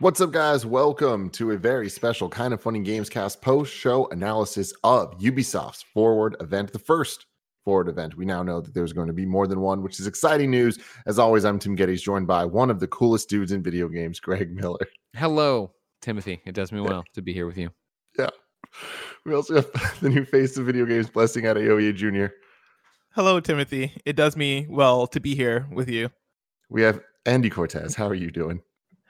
What's up, guys? Welcome to a very special Kinda Funny Gamescast post show analysis of Ubisoft's Forward event, the first Forward event. We now know that there's going to be more than one, which is exciting news. As always, I'm Tim Gettys, joined by one of the coolest dudes in video games, Greg Miller. Hello, Timothy. It does me well to be here with you. Yeah. We also have the new face of video games, Blessing Adeoye Jr. Hello, Timothy. It does me well to be here with you. We have Andy Cortez. How are you doing?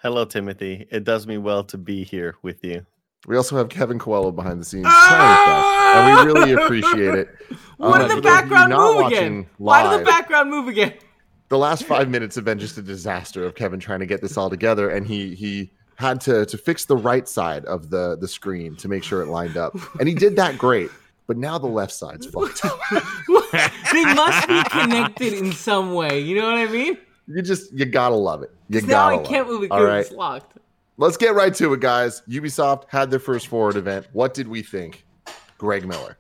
Hello, Timothy. It does me well to be here with you. We also have Kevin Coelho behind the scenes, ah! and we really appreciate it. What uh, did the background move again? Why did the background move again? The last five minutes have been just a disaster of Kevin trying to get this all together, and he he had to to fix the right side of the the screen to make sure it lined up, and he did that great. But now the left side's fucked. they must be connected in some way. You know what I mean? You just you gotta love it. You gotta. Now I can't move it because right? it's locked. Let's get right to it, guys. Ubisoft had their first forward event. What did we think? Greg Miller.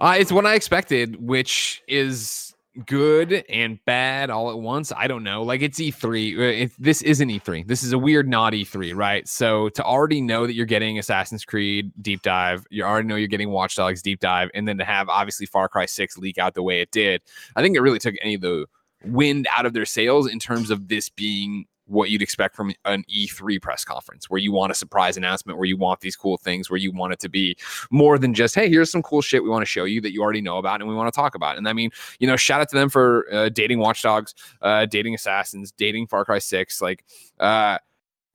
Uh, it's what I expected, which is good and bad all at once. I don't know. Like it's E3. Uh, it, this isn't E3. This is a weird not E3, right? So to already know that you're getting Assassin's Creed deep dive, you already know you're getting Watch Dogs deep dive, and then to have obviously Far Cry 6 leak out the way it did, I think it really took any of the wind out of their sails in terms of this being what you'd expect from an E3 press conference, where you want a surprise announcement, where you want these cool things, where you want it to be more than just, hey, here's some cool shit we want to show you that you already know about and we want to talk about. And I mean, you know, shout out to them for uh, dating Watchdogs, uh, dating Assassins, dating Far Cry 6. Like, uh,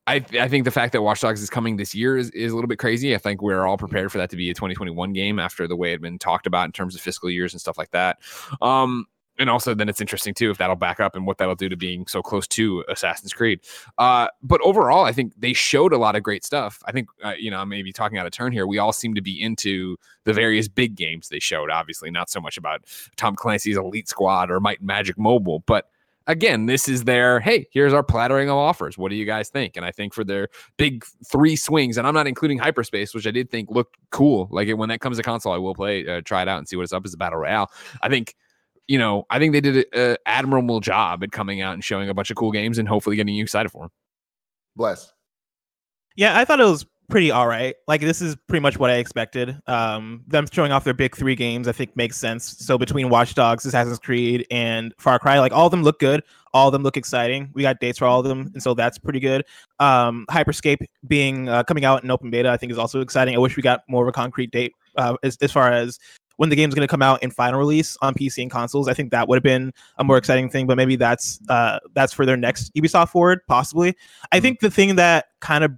I, I think the fact that Watch Dogs is coming this year is, is a little bit crazy. I think we're all prepared for that to be a 2021 game after the way it had been talked about in terms of fiscal years and stuff like that. Um, and also then it's interesting too if that'll back up and what that'll do to being so close to Assassin's Creed. Uh, but overall, I think they showed a lot of great stuff. I think uh, you know I may be talking out of turn here. We all seem to be into the various big games they showed. Obviously, not so much about Tom Clancy's Elite Squad or Might and Magic Mobile, but again, this is their hey, here's our plattering of offers. What do you guys think? And I think for their big three swings, and I'm not including Hyperscape, which I did think looked cool. Like when that comes to console, I will play, uh, try it out, and see what it's up as a battle royale. I think you know, I think they did an admirable job at coming out and showing a bunch of cool games and hopefully getting you excited for them. Bless. Yeah, I thought it was pretty all right. Like this is pretty much what I expected. Um, them showing off their big three games, I think makes sense. So between Watch Dogs, Assassin's Creed, and Far Cry, like all of them look good. All of them look exciting. We got dates for all of them, and so that's pretty good. Um, Hyperscape being uh, coming out in open beta, I think is also exciting. I wish we got more of a concrete date uh, as, as far as when the game's going to come out in final release on PC and consoles. I think that would have been a more exciting thing, but maybe that's uh, that's for their next Ubisoft Forward, possibly. I mm-hmm. think the thing that kind of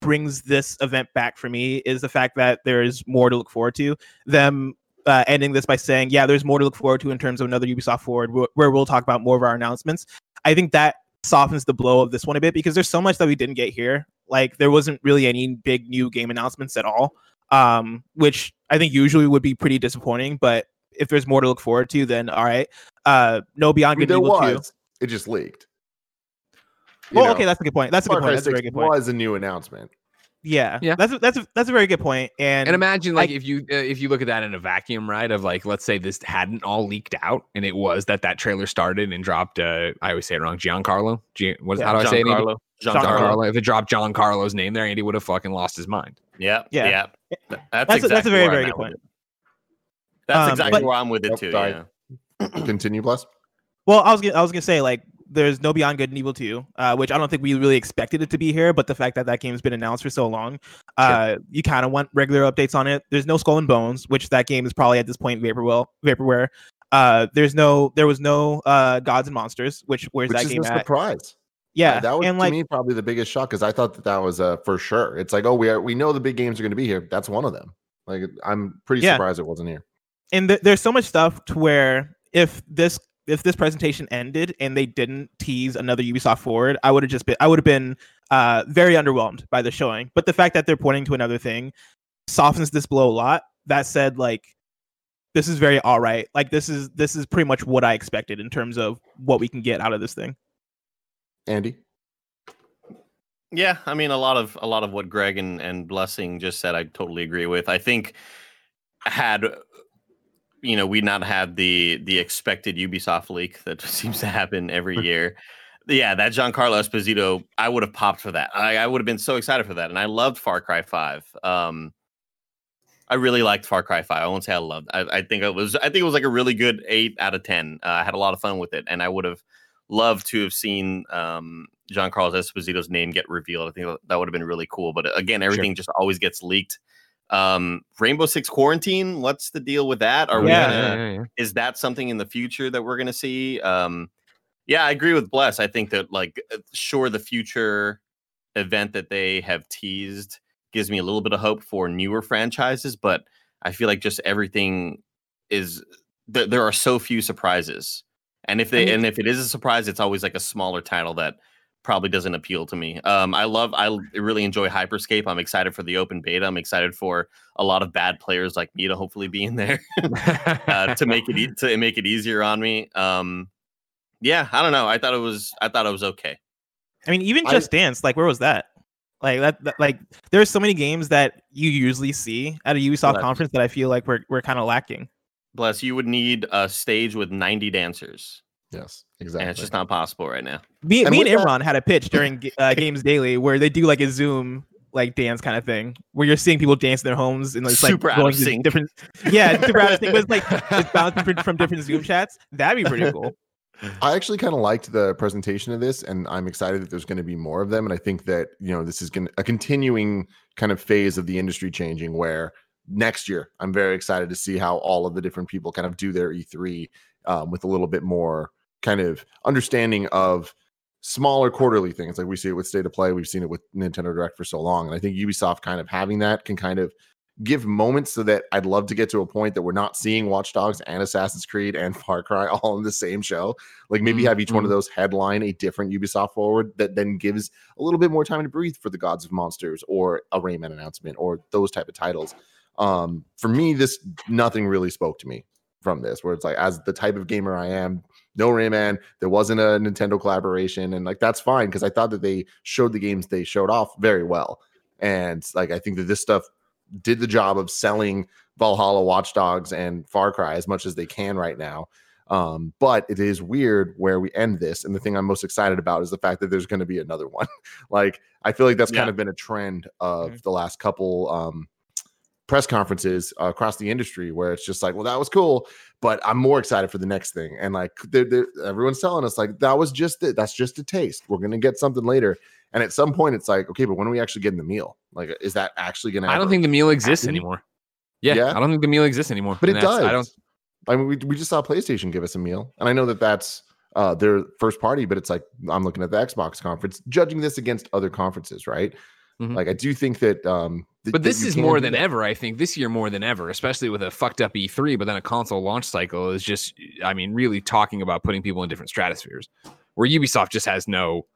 brings this event back for me is the fact that there's more to look forward to. Them uh, ending this by saying, "Yeah, there's more to look forward to in terms of another Ubisoft Forward, where we'll talk about more of our announcements." I think that softens the blow of this one a bit because there's so much that we didn't get here. Like there wasn't really any big new game announcements at all um, which I think usually would be pretty disappointing. But if there's more to look forward to, then all right. Uh, no Beyond Good I mean, Evil was. 2. It just leaked. You well, know, okay, that's a good point. That's a good point. That's a very good point. Was a new announcement. Yeah, yeah, that's a, that's a, that's a very good point. And and imagine like I, if you uh, if you look at that in a vacuum, right? Of like, let's say this hadn't all leaked out, and it was that that trailer started and dropped. Uh, I always say it wrong. Giancarlo. G- what, yeah, how do I say it? Giancarlo. Giancarlo. If it dropped Giancarlo's name there, Andy would have fucking lost his mind. Yeah, yeah, yeah. That's that's, exactly a, that's a very very good point. That's um, exactly but, where I'm with it too. Yeah. Continue, bless. Well, I was gonna, I was gonna say like there's no Beyond Good and Evil 2, uh, which I don't think we really expected it to be here, but the fact that that game's been announced for so long, uh, sure. you kind of want regular updates on it. There's no Skull and Bones, which that game is probably at this point vaporware. Vaporware. Uh, there's no, there was no uh, Gods and Monsters, which where's which that game at? Surprise. Yeah, that was and to like, me probably the biggest shock because I thought that that was uh, for sure. It's like, oh, we are, we know the big games are going to be here. That's one of them. Like, I'm pretty yeah. surprised it wasn't here. And th- there's so much stuff to where if this if this presentation ended and they didn't tease another Ubisoft forward, I would have just been I would have been uh, very underwhelmed by the showing. But the fact that they're pointing to another thing softens this blow a lot. That said, like this is very all right. Like this is this is pretty much what I expected in terms of what we can get out of this thing. Andy. Yeah, I mean a lot of a lot of what Greg and, and Blessing just said I totally agree with. I think had you know we not had the the expected Ubisoft leak that seems to happen every year, Yeah, that Giancarlo Esposito, I would have popped for that. I, I would have been so excited for that, and I loved Far Cry Five. Um, I really liked Far Cry Five. I won't say I loved. I, I think it was. I think it was like a really good eight out of ten. Uh, I had a lot of fun with it, and I would have loved to have seen um, Giancarlo Esposito's name get revealed. I think that would have been really cool. But uh, again, everything just always gets leaked. Um, Rainbow Six Quarantine. What's the deal with that? Are Yeah. we gonna? Yeah, yeah, is that something in the future that we're going to see um yeah i agree with bless i think that like uh, sure the future event that they have teased gives me a little bit of hope for newer franchises but i feel like just everything is th- there are so few surprises and if they mean- and if it is a surprise it's always like a smaller title that probably doesn't appeal to me um i love I really enjoy hyperscape i'm excited for the open beta i'm excited for a lot of bad players like me to hopefully be in there uh, to make it e- to make it easier on me. Um, yeah, I don't know. I thought it was I thought it was okay. I mean, even I- Just Dance, like where was that? Like that, that like there's so many games that you usually see at a Ubisoft Right. conference that I feel like we're we're kind of lacking. Bless you would need a stage with 90 dancers, Yes, exactly. and it's just not possible right now. Me, And me and Imran had a pitch during uh, Games Daily where they do like a Zoom like dance kind of thing where you're seeing people dance in their homes and it's like Super out of going to sync. different yeah super out of sync but it's like it's bouncing from- from different Zoom chats. That'd be pretty cool. I actually kind of liked the presentation of this, and I'm excited that there's going to be more of them. And I think that you know this is going to a continuing kind of phase of the industry changing. Where next year, I'm very excited to see how all of the different people kind of do their E3 um, with a little bit more kind of understanding of smaller quarterly things. Like we see it with State of Play, we've seen it with Nintendo Direct for so long, and I think Ubisoft kind of having that can kind of give moments so that I'd love to get to a point that we're not seeing Watch Dogs and Assassin's Creed and Far Cry all in the same show. Like maybe have each one of those headline a different Ubisoft forward that then gives a little bit more time to breathe for the Gods of Monsters or a Rayman announcement or those type of titles. Um, for me, this nothing really spoke to me from this, where it's like as the type of gamer I am, no Rayman, there wasn't a Nintendo collaboration, and like that's fine because I thought that they showed the games they showed off very well. And like I think that this stuff did the job of selling Valhalla, Watchdogs, and Far Cry as much as they can right now. Um, but it is weird where we end this. And the thing I'm most excited about is the fact that there's going to be another one. like, I feel like that's kind of been a trend of Mhm. the last couple um, press conferences uh, across the industry where it's just like, well, that was cool, but I'm more excited for the next thing. And like, they're, they're, everyone's telling us, like, that was just it. That's just a taste. We're going to get something later. And at some point, it's like, okay, but when are we actually getting the meal? Like, is that actually going to? I don't think the meal exists happen? anymore. Yeah, Yeah? I don't think the meal exists anymore. But and it does. I don't. I mean, we, we just saw PlayStation give us a meal, and I know that that's uh, their first party, but it's like I'm looking at the Xbox conference, judging this against other conferences, right? Mhm. Like I do think that. Um, But this is more than ever. I think this year more than ever, especially with a fucked up E3. But then a console launch cycle is just, I mean, really talking about putting people in different stratospheres, where Ubisoft just has no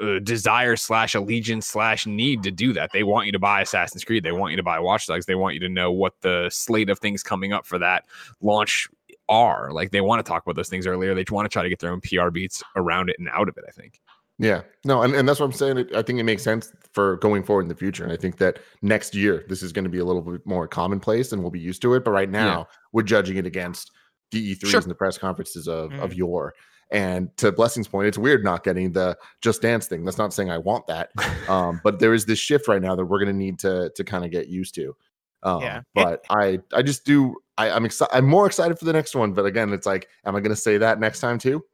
uh, desire slash allegiance slash need to do that. They want you to buy Assassin's Creed. They want you to buy Watch Dogs. They want you to know what the slate of things coming up for that launch are. Like they want to talk about those things earlier. They want to try to get their own PR beats around it and out of it. I think. Yeah, no, and, and that's what I'm saying. I think it makes sense for going forward in the future, and I think that next year this is going to be a little bit more commonplace, and we'll be used to it. But right now, we're judging it against the E3s Sure. and the press conferences of of Mm. yore. And to Blessing's point, it's weird not getting the Just Dance thing. That's not saying I want that, um, but there is this shift right now that we're going to need to to kind of get used to. Um, Yeah. But I I just do I, I'm excited. I'm more excited for the next one. But again, it's like, am I going to say that next time too?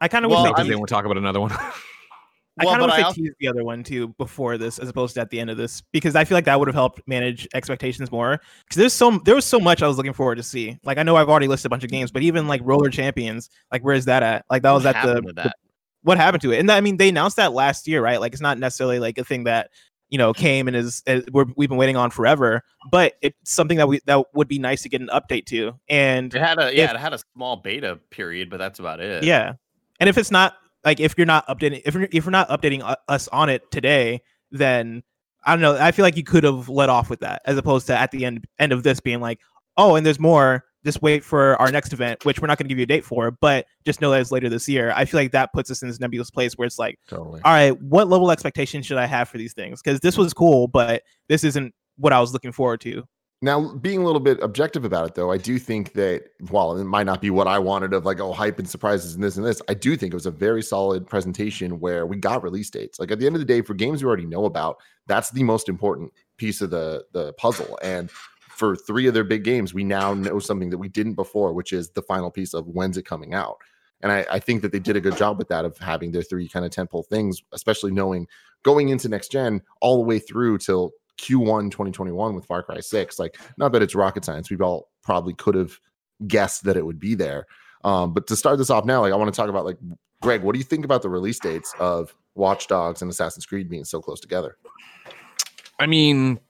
I kind of Well, wish Because they they won't talk about another one. I Well, kind of but wish I they also- teased the other one too before this, as opposed to at the end of this, because I feel like that would have helped manage expectations more. Because there's so there was so much I was looking forward to see. Like I know I've already listed a bunch of games, but even like Roller Champions, like where's that at? Like that was What at the, happened with the- what happened to it? And that, I mean, they announced that last year, right? Like it's not necessarily like a thing that you know came and is, is we're, we've been waiting on forever, but it's something that we that would be nice to get an update to. And It had a yeah, If- it had a small beta period, but that's about it. yeah. And if it's not like if you're not updating if you're, if you're not updating uh, us on it today, then I don't know. I feel like you could have let off with that as opposed to at the end end of this being like, oh, and there's more. Just wait for our next event, which we're not going to give you a date for, but just know that it's later this year. I feel like that puts us in this nebulous place where it's like, Totally. all right, what level expectation should I have for these things? Because this was cool, but this isn't what I was looking forward to Now, being a little bit objective about it, though, I do think that while it might not be what I wanted of like, oh, hype and surprises and this and this, I do think it was a very solid presentation where we got release dates. Like at the end of the day, for games we already know about, that's the most important piece of the the puzzle. And for three of their big games, we now know something that we didn't before, which is the final piece of when's it coming out. And I, I think that they did a good job with that of having their three kind of temple things, especially knowing going into next gen all the way through till Q1 2021 with Far Cry 6. Like, not that it's rocket science. We all probably could have guessed that it would be there. Um, but to start this off now, like I want to talk about like Greg, what do you think about the release dates of Watch Dogs and Assassin's Creed being so close together? I mean,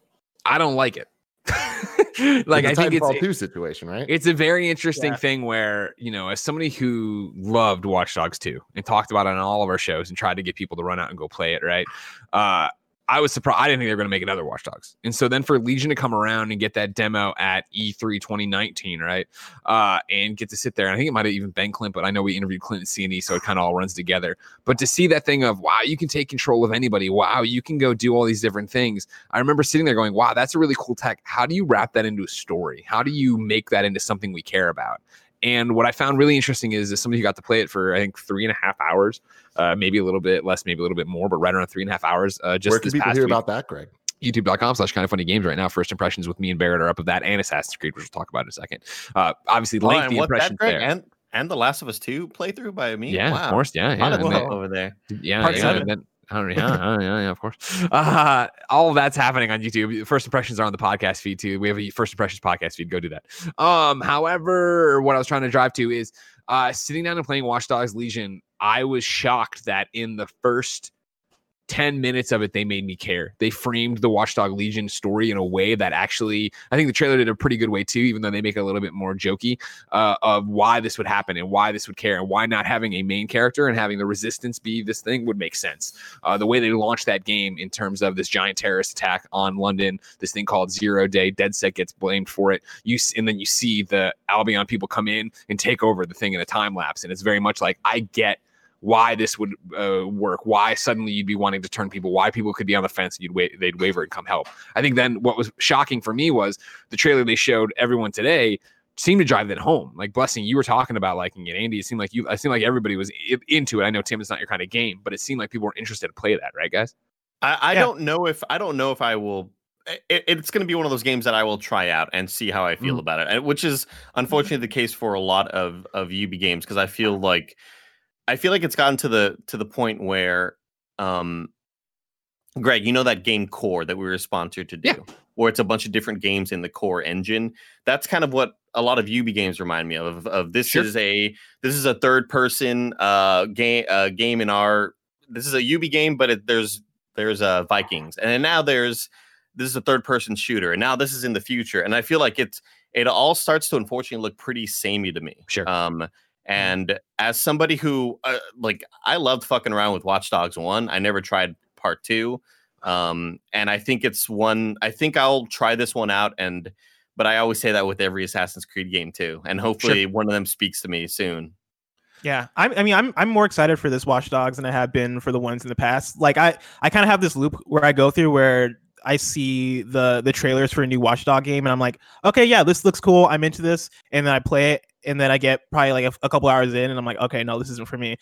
I don't like it. like I think it's a two situation, right? It's a very interesting Yeah. thing where you know, as somebody who loved Watch Dogs 2 and talked about it on all of our shows and tried to get people to run out and go play it, right? Uh, I was surprised. I didn't think they were going to make another Watch Dogs, and so then for Legion to come around and get that demo at E E3 2019, right, uh, and get to sit there. And I think it might have even been Clint, but I know we interviewed Clint and CNE, so it kind of all runs together. But to see that thing of wow, you can take control of anybody. Wow, you can go do all these different things. I remember sitting there going, wow, that's a really cool tech. How do you wrap that into a story? How do you make that into something we care about? And what I found really interesting is, as somebody who got to play it for I think three and a half hours, uh, maybe a little bit less, maybe a little bit more, but right around three and a half hours. Uh, just Where can this people past hear week about that, Greg? youtube.com slash kind of funny games right now. First impressions with me and Barrett are up of that and Assassin's Creed, which we'll talk about in a second. Uh, obviously, Oh, and lengthy what that, impressions Greg? there. And and the Last of Us 2 playthrough by me. yeah, wow. of course. Yeah, yeah. of then- over there. yeah, Part yeah, seven. and then- I don't know, yeah, uh, yeah, yeah, of course. Uh, all of that's happening on YouTube. First impressions are on the podcast feed too. We have a first impressions podcast feed. Go do that. Um, however, what I was trying to drive to is uh, sitting down and playing Watch Dogs Legion. I was shocked that in the first 10 minutes of it, they made me care. They framed the Watchdog Legion story in a way that actually, I think the trailer did a pretty good way too, even though they make it a little bit more jokey uh, of why this would happen and why this would care and why not having a main character and having the resistance be this thing would make sense. Uh, the way they launched that game in terms of this giant terrorist attack on London, this thing called Zero Day, DedSec gets blamed for it. You and then you see the Albion people come in and take over the thing in a time lapse, and it's very much like I get why this would uh, work, why suddenly you'd be wanting to turn people, why people could be on the fence and you'd wait, they'd waver and come help. I think then what was shocking for me was the trailer they showed everyone today seemed to drive that home. Like blessing, you were talking about liking it, Andy. It seemed like you, I seemed like everybody was i- into it. I know Tim, it's not your kind of game, but it seemed like people were interested to play that, right, guys? I, I Yeah. don't know if I don't know if I will. It, it's going to be one of those games that I will try out and see how I feel Mm. about it, and- which is unfortunately the case for a lot of of UB games because I feel like I feel like it's gotten to the to the point where, um, Greg, you know that game Core that we were sponsored to do, Yeah. where it's a bunch of different games in the Core engine. That's kind of what a lot of UB games remind me of. Of, of this Sure. is a this is a third person uh game uh, game in our this is a UB game, but it, there's there's uh Vikings, and now there's this is a third person shooter, and now this is in the future, and I feel like it's it all starts to unfortunately look pretty samey to me. Sure. Um, and as somebody who uh, like I loved fucking around with Watch Dogs one, I never tried part two. Um, and I think it's one. I think I'll try this one out, and but I always say that with every Assassin's Creed game too, and hopefully one of them speaks to me soon. Yeah, I, I mean, I'm I'm more excited for this Watch Dogs than I have been for the ones in the past. Like, I I kind of have this loop where I go through where I see the the trailers for a new Watchdog game, and I'm like, okay, yeah, this looks cool. I'm into this, and then I play it, and then I get probably like a, a couple hours in, and I'm like, okay, no, this isn't for me.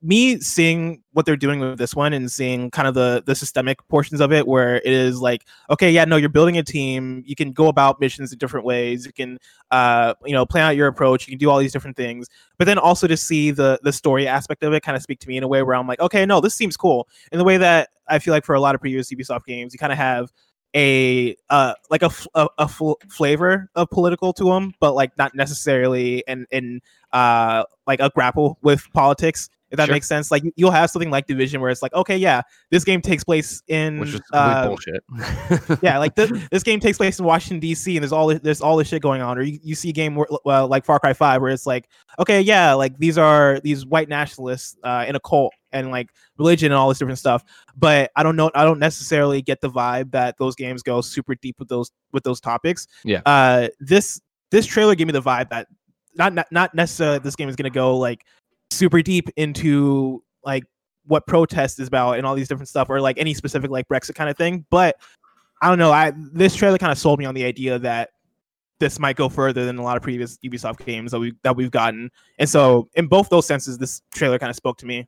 Me seeing what they're doing with this one and seeing kind of the the systemic portions of it, where it is like, okay, yeah, no, you're building a team. You can go about missions in different ways. You can, uh, you know, plan out your approach. You can do all these different things but then also to see the the story aspect of it kind of speak to me in a way where I'm like, okay, no, this seems cool. In the way that I feel like for a lot of previous Ubisoft games, you kind of have a uh like a a, a fl- flavor of political to them, but like not necessarily and in uh like a grapple with politics. If that Sure. makes sense, like you'll have something like Division where it's like, okay, yeah, this game takes place in Which is uh, bullshit. yeah, like this, this game takes place in Washington D.C. and there's all this, there's all this shit going on. Or you, you see a game where, uh, like Far Cry Five where it's like, okay, yeah, like these are these white nationalists uh, in a cult and like religion and all this different stuff. But I don't know, I don't necessarily get the vibe that those games go super deep with those with those topics. Yeah. Uh, this this trailer gave me the vibe that not not, not necessarily this game is gonna go like super deep into like what protest is about and all these different stuff or like any specific like Brexit kind of thing, but I don't know. I this trailer kind of sold me on the idea that this might go further than a lot of previous Ubisoft games that we that we've gotten. And so, in both those senses, this trailer kind of spoke to me.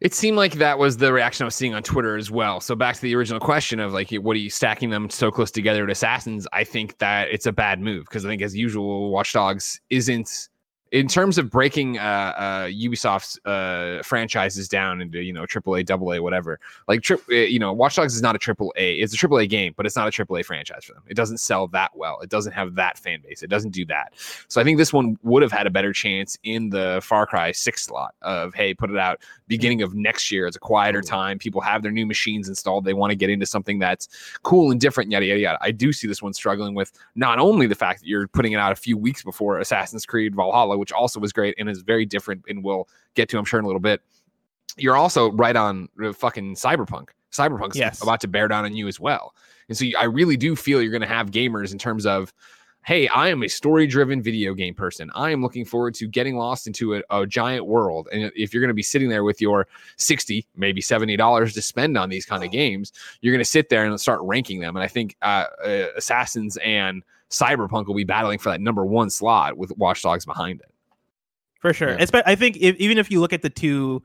It seemed like that was the reaction I was seeing on Twitter as well. So back to the original question of like, what are you stacking them so close together at Assassins? I think that it's a bad move because I think, as usual, Watch Dogs isn't in terms of breaking uh, uh, Ubisoft's uh, franchises down into you know AAA, AA, whatever. Like tri- uh, you know, Watch Dogs is not a AAA. It's a AAA game, but it's not a AAA franchise for them. It doesn't sell that well. It doesn't have that fan base. It doesn't do that. So I think this one would have had a better chance in the Far Cry Six slot of hey, put it out beginning of next year. It's a quieter time. People have their new machines installed. They want to get into something that's cool and different. Yada yada yada. I do see this one struggling with not only the fact that you're putting it out a few weeks before Assassin's Creed Valhalla, which also was great and is very different, and we'll get to I'm sure in a little bit. You're also right on fucking Cyberpunk. Cyberpunk's Yes. about to bear down on you as well. And so you- I really do feel you're going to have gamers in terms of, hey, I am a story driven video game person. I am looking forward to getting lost into a, a giant world. And if you're going to be sitting there with your 60, maybe $70 to spend on these kind of games, you're going to sit there and start ranking them. And I think uh, uh, Assassins and Cyberpunk will be battling for that number one slot with Watch Dogs behind it. For sure. Yeah. Espe- I think if, even if you look at the two,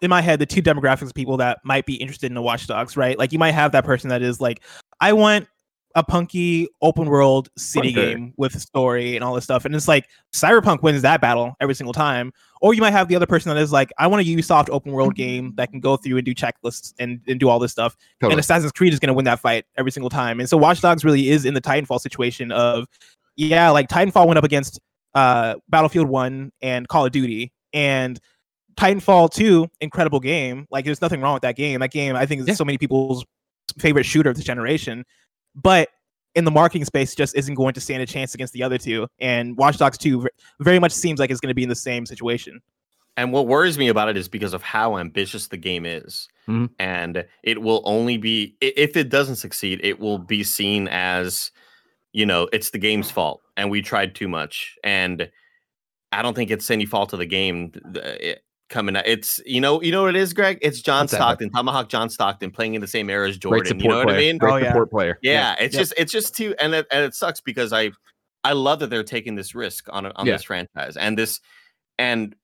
in my head, the two demographics of people that might be interested in the Watch Dogs, right? Like you might have that person that is like, I want a punky open world city Punker. game with story and all this stuff. And it's like Cyberpunk wins that battle every single time. Or you might have the other person that is like, I want a Ubisoft open world game that can go through and do checklists and, and do all this stuff. Totally. And Assassin's Creed is going to win that fight every single time. And so Watch Dogs really is in the Titanfall situation of, yeah, like Titanfall went up against uh, Battlefield 1 and Call of Duty. And Titanfall 2, incredible game. Like, there's nothing wrong with that game. That game, I think, is Yeah. so many people's favorite shooter of this generation. But in the marketing space, just isn't going to stand a chance against the other two. And Watch Dogs 2 very much seems like it's going to be in the same situation. And what worries me about it is because of how ambitious the game is. Mhm. And it will only be, if it doesn't succeed, it will be seen as, you know, it's the game's fault and we tried too much. And I don't think it's any fault of the game th- th- it, coming out. It's, you know, you know what it is, Greg? It's John What's that? Stockton, Tomahawk John Stockton playing in the same era as Great Jordan. support You know what. I mean? Great Oh, yeah. support player. Yeah, it's Yep. just it's just too and it, and it sucks because I I love that they're taking this risk on on Yeah. this franchise and this and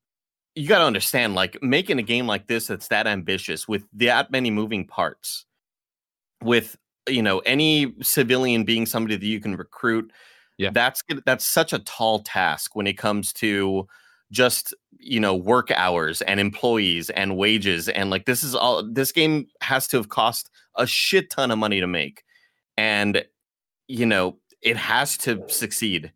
you got to understand like making a game like this that's that ambitious with that many moving parts with you know any civilian being somebody that you can recruit Yeah. that's gonna- that's such a tall task when it comes to just you know work hours and employees and wages and like this is all this game has to have cost a shit ton of money to make and you know it has to succeed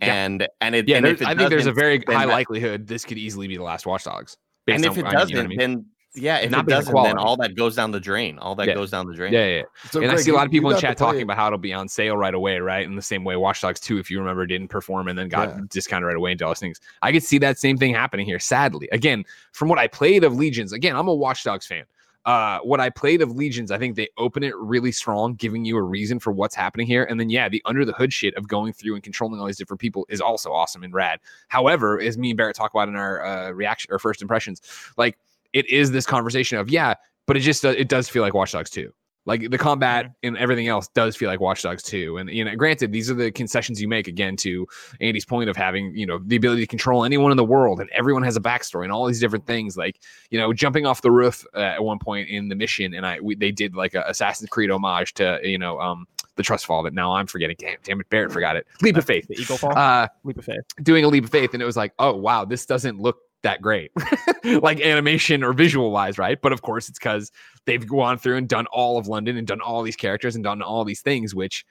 Yeah. and and it Yeah, and if it I think there's a very high likelihood this could easily be the last Watch Dogs. and if it on- you know doesn't I mean? then yeah if Not it doesn't quality. then all that goes down the drain all that Yeah. goes down the drain yeah, yeah, yeah. So, and I see a lot of people in chat talking it. about how it'll be on sale right away, right? In the same way Watch Dogs 2, if you remember, didn't perform and then got Yeah. discounted right away and all those things. I could see that same thing happening here, sadly. Again, from what I played of Legions, again, I'm a Watch Dogs fan. Uh, what I played of Legions, I think they open it really strong, giving you a reason for what's happening here. And then, yeah, the under the hood shit of going through and controlling all these different people is also awesome and rad. However, as me and Barrett talk about in our uh, reaction or first impressions, like it is this conversation of, yeah, but it just it does feel like Watch Dogs 2. Like the combat and everything else does feel like Watch Dogs 2. And you know, granted, these are the concessions you make again to Andy's point of having, you know, the ability to control anyone in the world and everyone has a backstory and all these different things. Like, you know, jumping off the roof uh, at one point in the mission, and I we, they did like a Assassin's Creed homage to, you know, um the trust fall that now I'm forgetting. Damn, damn it, Barrett forgot it. Leap of faith. The Eagle Fall, Uh Leap of Faith. doing a leap of faith and it was like oh wow this doesn't look that great. Like animation or visual wise right? But of course it's because they've gone through and done all of london and done all these characters and done all these things which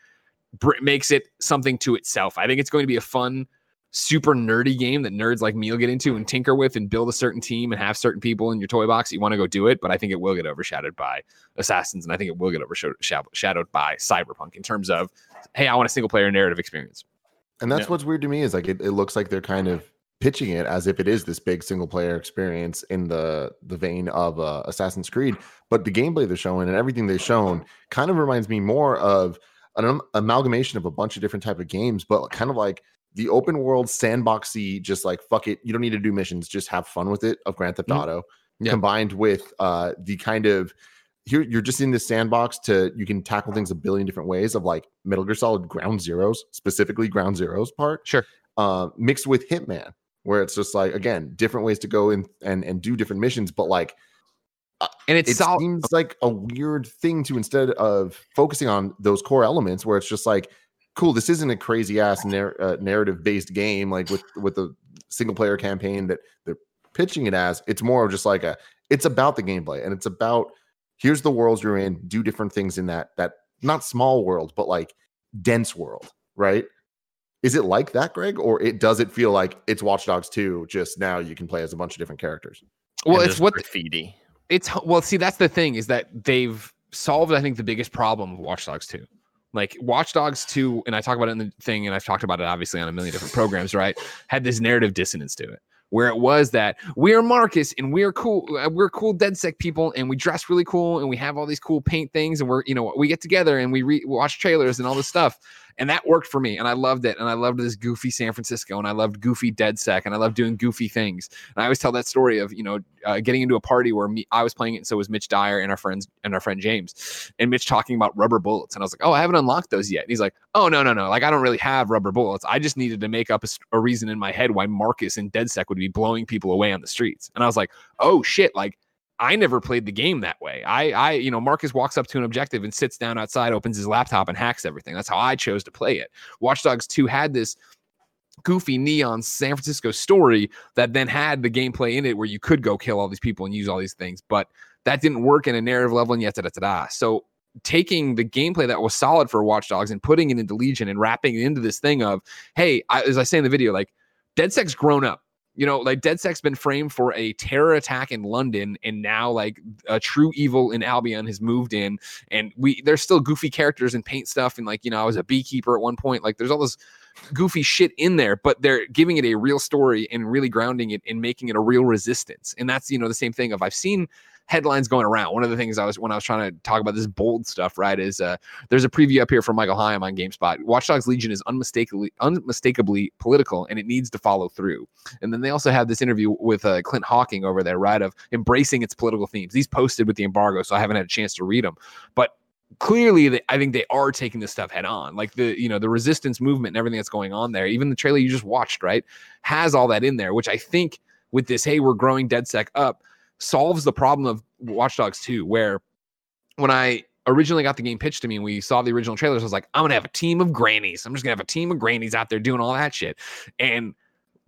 br- makes it something to itself. I think it's going to be a fun super nerdy game that nerds like me will get into and tinker with and build a certain team and have certain people in your toy box. You want to go do it but i think it will get overshadowed by assassins and i think it will get overshadowed by cyberpunk in terms of hey i want a single player narrative experience. And that's Yeah. what's weird to me is like it, it looks like they're kind of pitching it as if it is this big single player experience in the the vein of uh, Assassin's Creed, but the gameplay they're showing and everything they've shown kind of reminds me more of an am- amalgamation of a bunch of different type of games, but kind of like the open world sandboxy, just like fuck it, you don't need to do missions, just have fun with it of Grand Theft Mhm. Auto, Yeah. combined with uh the kind of here you're just in this sandbox to you can tackle things a billion different ways of like Metal Gear Solid Ground Zeroes, specifically Ground Zeroes part. Sure. Uh, mixed with Hitman, where it's just like again different ways to go in and and do different missions, but like and it's it sol- seems like a weird thing to instead of focusing on those core elements where it's just like cool this isn't a crazy ass narr- uh, narrative based game like with with the single player campaign that they're pitching it as. It's more of just like a it's about the gameplay and it's about here's the worlds you're in do different things in that that not small world but like dense world right is it like that greg? Or it does it feel like it's watch dogs 2 just now you can play as a bunch of different characters? Well And it's there's what graffiti. it's well see that's the thing is that they've solved i think the biggest problem of watch dogs 2 like watch dogs 2 and i talk about it in the thing and i've talked about it obviously on a million different programs right had this narrative dissonance to it where it was that we're marcus and we're cool uh, we're cool DedSec people and we dress really cool and we have all these cool paint things and we're you know we get together and we re- watch trailers and all this stuff and that worked for me and i loved it and i loved this goofy san francisco and i loved goofy DedSec and i loved doing goofy things and i always tell that story of you know uh, getting into a party where me i was playing it and so was mitch dyer and our friends and our friend james and mitch talking about rubber bullets and i was like oh i haven't unlocked those yet and he's like oh no no no like i don't really have rubber bullets i just needed to make up a reason in my head why marcus and DedSec would be blowing people away on the streets and i was like oh shit like I never played the game that way. I, I, you know, Marcus walks up to an objective and sits down outside, opens his laptop, and hacks everything. That's how I chose to play it. Watch Dogs 2 had this goofy neon San Francisco story that then had the gameplay in it where you could go kill all these people and use all these things, but that didn't work in a narrative level and yet da da da. So taking the gameplay that was solid for Watch Dogs and putting it into Legion and wrapping it into this thing of, hey, I, as I say in the video, like Dead DedSec's grown up. You know, like DedSec's been framed for a terror attack in London, and now like a true evil in Albion has moved in, and we there's still goofy characters and paint stuff, and like you know, I was a beekeeper at one point. Like there's all this goofy shit in there, but they're giving it a real story and really grounding it and making it a real resistance. And that's you know the same thing of I've seen headlines going around. One of the things I was when I was trying to talk about this bold stuff, right, is uh there's a preview up here from Michael Higham on GameSpot. Watch Dogs Legion is unmistakably unmistakably political and it needs to follow through. And then they also have this interview with uh, Clint Hocking over there, right, of embracing its political themes. These posted with the embargo, so I haven't had a chance to read them, but clearly i think they are taking this stuff head on like the you know the resistance movement and everything that's going on there even the trailer you just watched right has all that in there which i think with this hey we're growing DedSec up solves the problem of watch dogs 2 where when i originally got the game pitched to me and we saw the original trailers i was like i'm gonna have a team of grannies i'm just gonna have a team of grannies out there doing all that shit and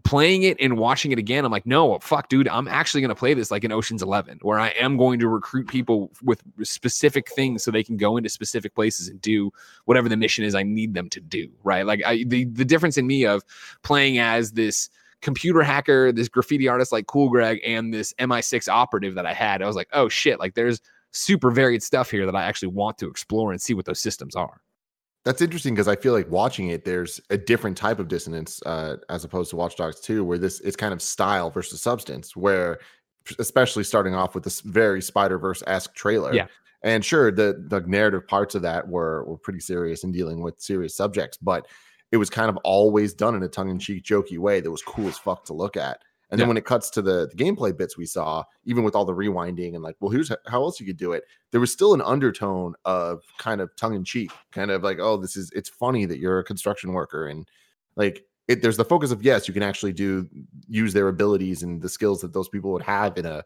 playing it and watching it again, I'm like, no, fuck, dude, I'm actually going to play this like in Ocean's 11, where I am going to recruit people with specific things so they can go into specific places and do whatever the mission is I need them to do, right? Like I, the the difference in me of playing as this computer hacker, this graffiti artist like Cool Greg, and this MI6 operative that I had, I was like, oh shit, like there's super varied stuff here that I actually want to explore and see what those systems are. That's interesting because I feel like watching it, there's a different type of dissonance uh, as opposed to Watch Dogs 2, where this is kind of style versus substance, where especially starting off with this very Spider Verse esque trailer. Yeah. And sure, the the narrative parts of that were were pretty serious and dealing with serious subjects, but it was kind of always done in a tongue in cheek, jokey way that was cool as fuck to look at. And then when it cuts to the, the gameplay bits we saw, even with all the rewinding and like, well, here's how else you could do it, there was still an undertone of kind of tongue in cheek, kind of like, oh, this is it's funny that you're a construction worker. And like it there's the focus of yes, you can actually do use their abilities and the skills that those people would have in a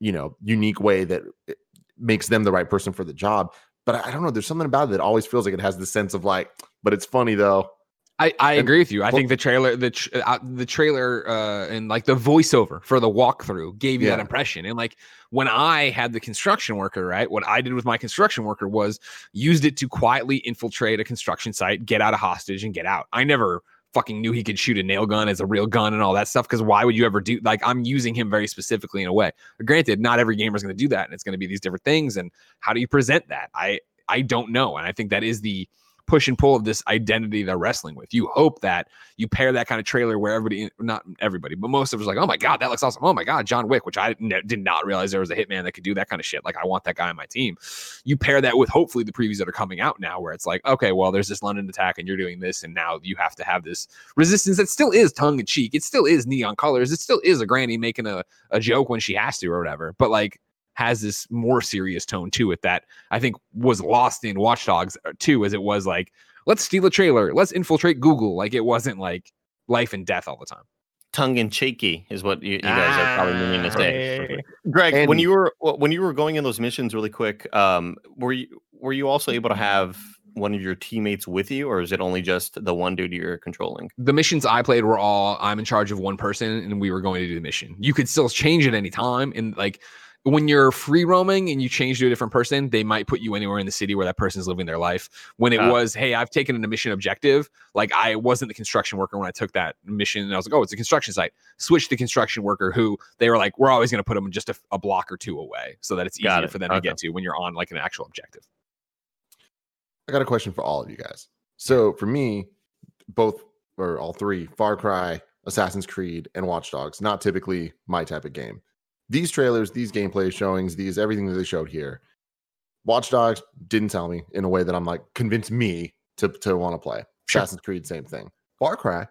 you know unique way that eh, makes them the right person for the job. But I, I don't know, there's something about it that always feels like it has the sense of like, but it's funny though. I, I agree with you. I well- think the trailer, the tr- uh, the trailer, uh, and like the voiceover for the walkthrough gave you that impression. And like when I had the construction worker, right, what I did with my construction worker was used it to quietly infiltrate a construction site, get out a hostage, and get out. I never fucking knew he could shoot a nail gun as a real gun and all that stuff. Because why would you ever do like I'm using him very specifically in a way. Granted, not every gamer is going to do that, and it's going to be these different things. And how do you present that? I I don't know, and I think that is the push and pull of this identity they're wrestling with. You hope that you pair that kind of trailer where everybody, not everybody, but most of us like, oh my God, that looks awesome. Oh my God, John Wick, which I did not realize there was a hitman that could do that kind of shit. Like, I want that guy on my team. You pair that with hopefully the previews that are coming out now where it's like, okay, well, there's this London attack and you're doing this. And now you have to have this resistance that still is tongue in cheek. It still is neon colors. It still is a granny making a, a joke when she has to or whatever. But like, has this more serious tone to it that I think was lost in Watchdogs uh, too, as it was like, let's steal a trailer, let's infiltrate Google. Like it wasn't like life and death all the time. Tongue and cheeky is what you, you guys are probably meaning to say. Hey. Greg, when you were when you were going in those missions really quick, um, were you were you also able to have one of your teammates with you, or is it only just the one dude you're controlling? The missions I played were all I'm in charge of one person and we were going to do the mission. You could still change at any time. And like when you're free roaming and you change to a different person, they might put you anywhere in the city where that person's living their life. When it Ah. was, hey, I've taken an mission objective, like I wasn't the construction worker when I took that mission, and I was like, oh, it's a construction site. Switch to construction worker who they were like, we're always going to put them just a, a block or two away so that it's easier it. for them Okay. to get to when you're on like an actual objective. I got a question for all of you guys. So for me, both or all three, Far Cry, Assassin's Creed, and Watch Dogs, not typically my type of game. These trailers, these gameplay showings, these everything that they showed here, Watch Dogs didn't tell me in a way that I'm like convince me to to want to play. Sure. Assassin's Creed, same thing. Far Cry,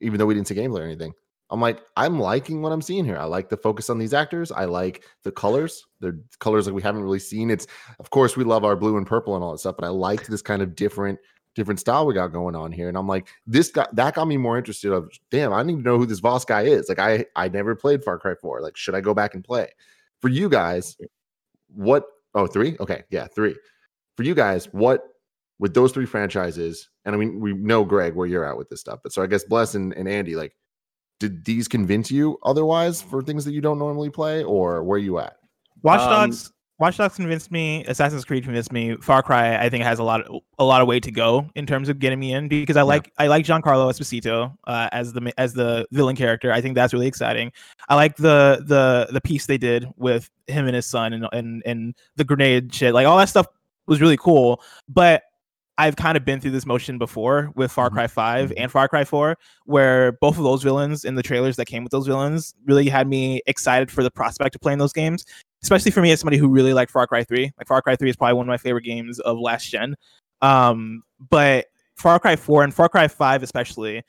even though we didn't see gameplay or anything, I'm like, I'm liking what I'm seeing here. I like the focus on these actors. I like the colors. The colors like we haven't really seen. It's of course we love our blue and purple and all that stuff, but I liked this kind of different different style we got going on here. And I'm like, this got that got me more interested of damn, I need to know who this Voss guy is. Like I I never played Far Cry 4. Like, should I go back and play? For you guys, what oh three? Okay, yeah, three. For you guys, what with those three franchises, and I mean we know Greg where you're at with this stuff, but so I guess Bless and, and Andy, like, did these convince you otherwise for things that you don't normally play, or where you at? Watch Um, Dogs. Watch Dogs convinced me. Assassin's Creed convinced me. Far Cry, I think, has a lot of a lot of way to go in terms of getting me in because I like I like Giancarlo Esposito uh, as the as the villain character. I think that's really exciting. I like the the the piece they did with him and his son and and and the grenade shit. Like all that stuff was really cool. But I've kind of been through this motion before with Far Mhm. Cry 5 Mhm. and Far Cry 4, where both of those villains and the trailers that came with those villains really had me excited for the prospect of playing those games especially for me as somebody who really liked Far Cry 3. Like Far Cry 3 is probably one of my favorite games of last gen. Um, but Far Cry 4 and Far Cry 5 especially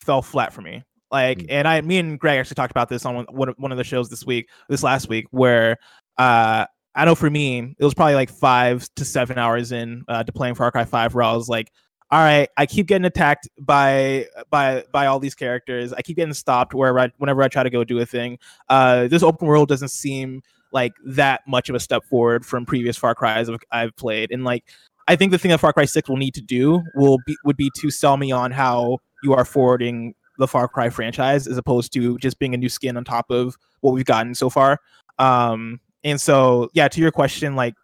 fell flat for me. Like, Mm. and I, me and Greg actually talked about this on one, one of- one of the shows this week, this last week, where uh, I know for me it was probably like five to seven hours in uh, to playing Far Cry 5, where I was like, all right, I keep getting attacked by by by all these characters. I keep getting stopped wherever I, whenever I try to go do a thing. Uh, this open world doesn't seem like that much of a step forward from previous Far Cries I've, I've played, and like I think the thing that Far Cry Six will need to do will be would be to sell me on how you are forwarding the Far Cry franchise as opposed to just being a new skin on top of what we've gotten so far. Um, and so yeah, to your question, like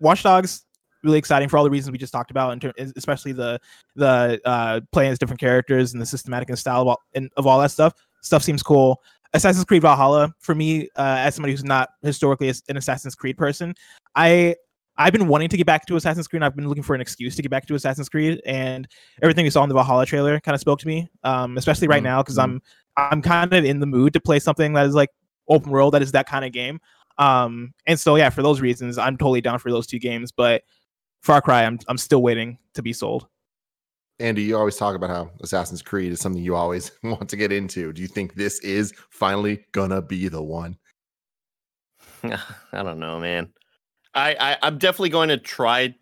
Watch Dogs really exciting for all the reasons we just talked about, in ter- especially the the uh, playing as different characters and the systematic and style of all, and of all that stuff. Stuff seems cool. Assassin's Creed Valhalla, for me, uh, as somebody who's not historically an Assassin's Creed person, I I've been wanting to get back to Assassin's Creed. I've been looking for an excuse to get back to Assassin's Creed, and everything we saw in the Valhalla trailer kind of spoke to me, um, especially right Mm, now because I'm I'm kind of in the mood to play something that is like open world, that is that kind of game. Um, and so yeah, for those reasons, I'm totally down for those two games. But Far Cry, I'm I'm still waiting to be sold. Andy, you always talk about how Assassin's Creed is something you always want to get into. Do you think this is finally gonna be the one? I don't know, man. I, I I'm definitely going to try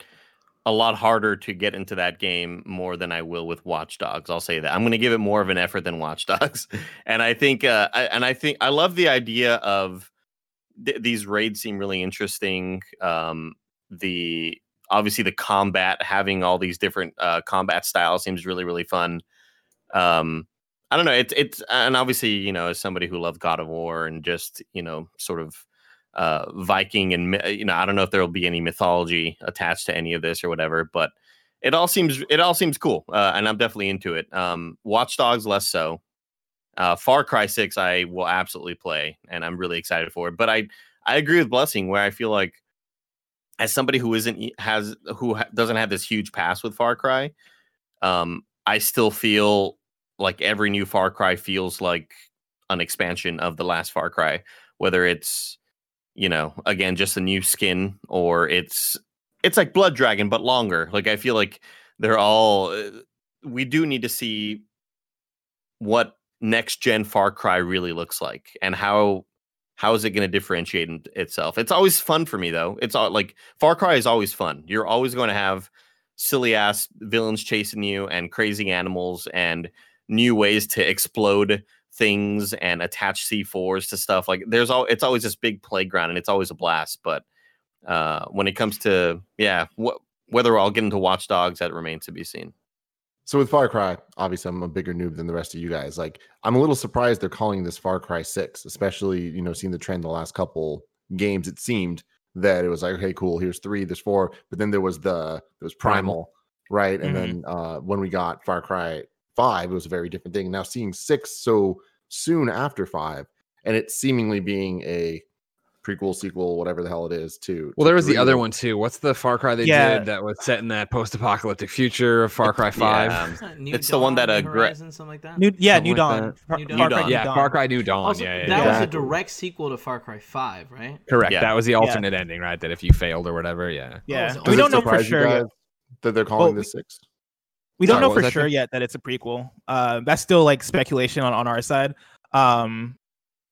a lot harder to get into that game more than I will with Watch Dogs. I'll say that I'm going to give it more of an effort than Watch Dogs, and I think uh, I, and I think I love the idea of th- these raids seem really interesting. Um, the obviously the combat having all these different uh, combat styles seems really really fun. Um, I don't know. It's it's and obviously you know as somebody who loved God of War and just you know sort of uh Viking and you know I don't know if there will be any mythology attached to any of this or whatever, but it all seems it all seems cool uh, and I'm definitely into it. Um, Watch Dogs less so. Uh, Far Cry Six I will absolutely play and I'm really excited for it. But I I agree with Blessing where I feel like as somebody who isn't has who ha- doesn't have this huge pass with Far Cry, um, I still feel like every new Far Cry feels like an expansion of the last Far Cry, whether it's you know again just a new skin or it's it's like Blood Dragon but longer. Like I feel like they're all uh, we do need to see what next gen Far Cry really looks like and how how is it going to differentiate itself? It's always fun for me though. It's all like Far Cry is always fun. You're always going to have silly ass villains chasing you and crazy animals and new ways to explode things and attach C4s to stuff. Like there's all it's always this big playground and it's always a blast. But uh when it comes to yeah, wh- whether I'll get into Watch Dogs, that remains to be seen. So with Far Cry, obviously I'm a bigger noob than the rest of you guys. Like I'm a little surprised they're calling this Far Cry 6, especially, you know, seeing the trend the last couple games it seemed that it was like, okay, cool, here's 3, there's 4, but then there was the there was Primal, right? And then uh when we got Far Cry 5, it was a very different thing. Now seeing 6 so soon after 5 and it seemingly being a prequel, sequel, whatever the hell it is, too. Well, there was the other one too. What's the Far Cry they Yeah. did that was set in that post-apocalyptic future of Far Cry Five? Yeah, um, It's not New It's the one Dawn, that, uh, New Gra- Horizon, something like that. New, yeah, New like Dawn. that. Far, New Far Dawn. Cry Dawn. New yeah, Dawn. Far Cry New Dawn. Also, yeah, yeah, that yeah. was a direct sequel to Far Cry Five, right? correct. Yeah. That was the alternate ending, right? That if you failed or whatever, yeah. Yeah, was Does we it don't know for sure yet. that they're calling Well, this 6. We don't Sorry, know for sure thing? yet that it's a prequel. Uh, that's still like speculation on, on our side. Um,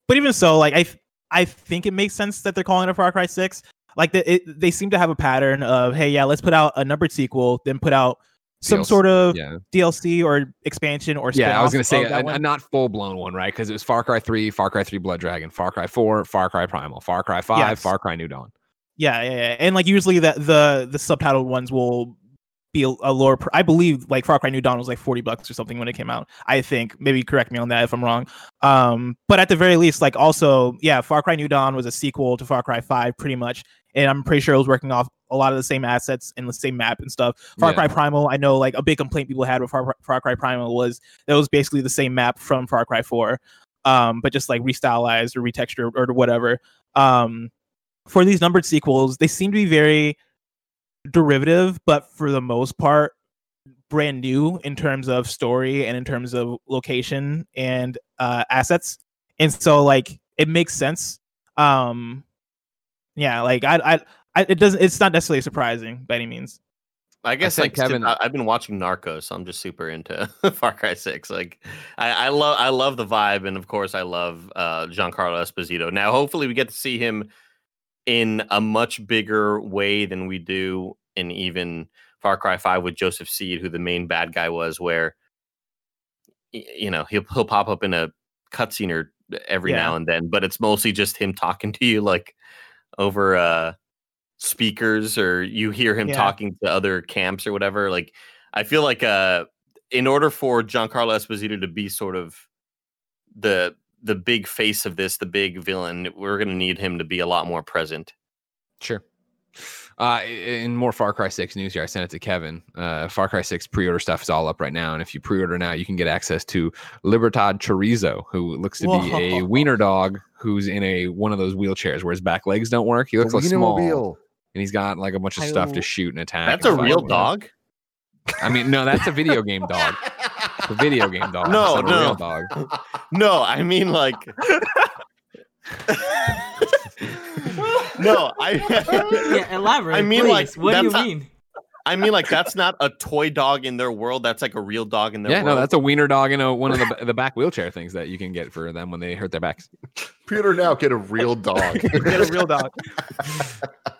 but even so, like I th- I think it makes sense that they're calling it Far Cry Six. Like the, it, they seem to have a pattern of hey, yeah, let's put out a numbered sequel, then put out some DLC, sort of Yeah, DLC or expansion or yeah. I was gonna say a, a not full blown one, right? Because it was Far Cry Three, Far Cry Three Blood Dragon, Far Cry Four, Far Cry Primal, Far Cry Five, Yes. Far Cry New Dawn. Yeah, yeah, yeah. And like usually that the the subtitled ones will be a, a lower. Pr- I believe like Far Cry New Dawn was like forty bucks or something when it came out. I think maybe correct me on that if I'm wrong. Um, but at the very least, like also yeah, Far Cry New Dawn was a sequel to Far Cry Five, pretty much. And I'm pretty sure it was working off a lot of the same assets and the same map and stuff. Far Yeah. Cry Primal, I know like a big complaint people had with Far, Far Cry Primal was that it was basically the same map from Far Cry Four, um, but just like restylized or retextured or whatever. Um, for these numbered sequels, they seem to be very derivative, but for the most part, brand new in terms of story and in terms of location and uh, assets. And so, like, it makes sense. Um, yeah, like I, I, I, it doesn't. It's not necessarily surprising by any means. I guess think like Kevin, Kevin- I, have been watching Narcos, so I'm just super into Far Cry Six. Like, I, I love, I love the vibe, and of course, I love uh, Giancarlo Esposito. Now, hopefully, we get to see him in a much bigger way than we do in even Far Cry Five with Joseph Seed, who the main bad guy was. Where, you know, he'll he'll pop up in a cutscene or every Yeah. now and then, but it's mostly just him talking to you like over uh speakers or you hear him Yeah. talking to other camps or whatever like i feel like uh in order for giancarlo esposito to be sort of the the big face of this the big villain we're going to need him to be a lot more present Sure. Uh, in more Far Cry 6 news here, I sent it to Kevin. Uh, Far Cry 6 pre-order stuff is all up right now, and if you pre-order now, you can get access to Libertad Chorizo, who looks to be a wiener dog who's in a one of those wheelchairs where his back legs don't work. He looks like small, and he's got like a bunch of stuff to shoot and attack. that's and a real with. dog I mean, no, that's a video game dog. It's a video game dog. No, it's not a real no. dog. no i mean like no i Yeah, elaborate. I mean, like, what do you not- mean? i mean like that's not a toy dog in their world that's like a real dog in their world. Yeah, world no, that's a wiener dog in a, one of the the back wheelchair things that you can get for them when they hurt their backs. Peter now get a real dog. Get a real dog.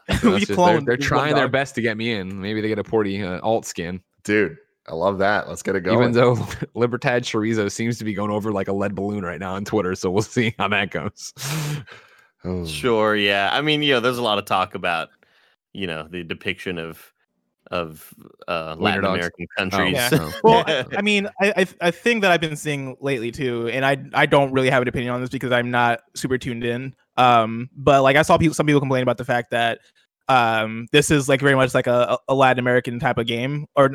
That's We just- they're, they're this trying one their best to get me in. Maybe they get a porty uh, alt skin. Dude, I love that. Let's get it going. Even though Libertad Chorizo seems to be going over like a lead balloon right now on Twitter, so we'll see how that goes. Oh. Sure, yeah. I mean, you know, there's a lot of talk about, you know, the depiction of of uh Latin dogs. American countries. Yeah. Oh. Well, I, I mean, I, I a thing that I've been seeing lately too, and I I don't really have an opinion on this because I'm not super tuned in. Um, but like I saw people, some people complain about the fact that um this is like very much like a, a Latin American type of game, or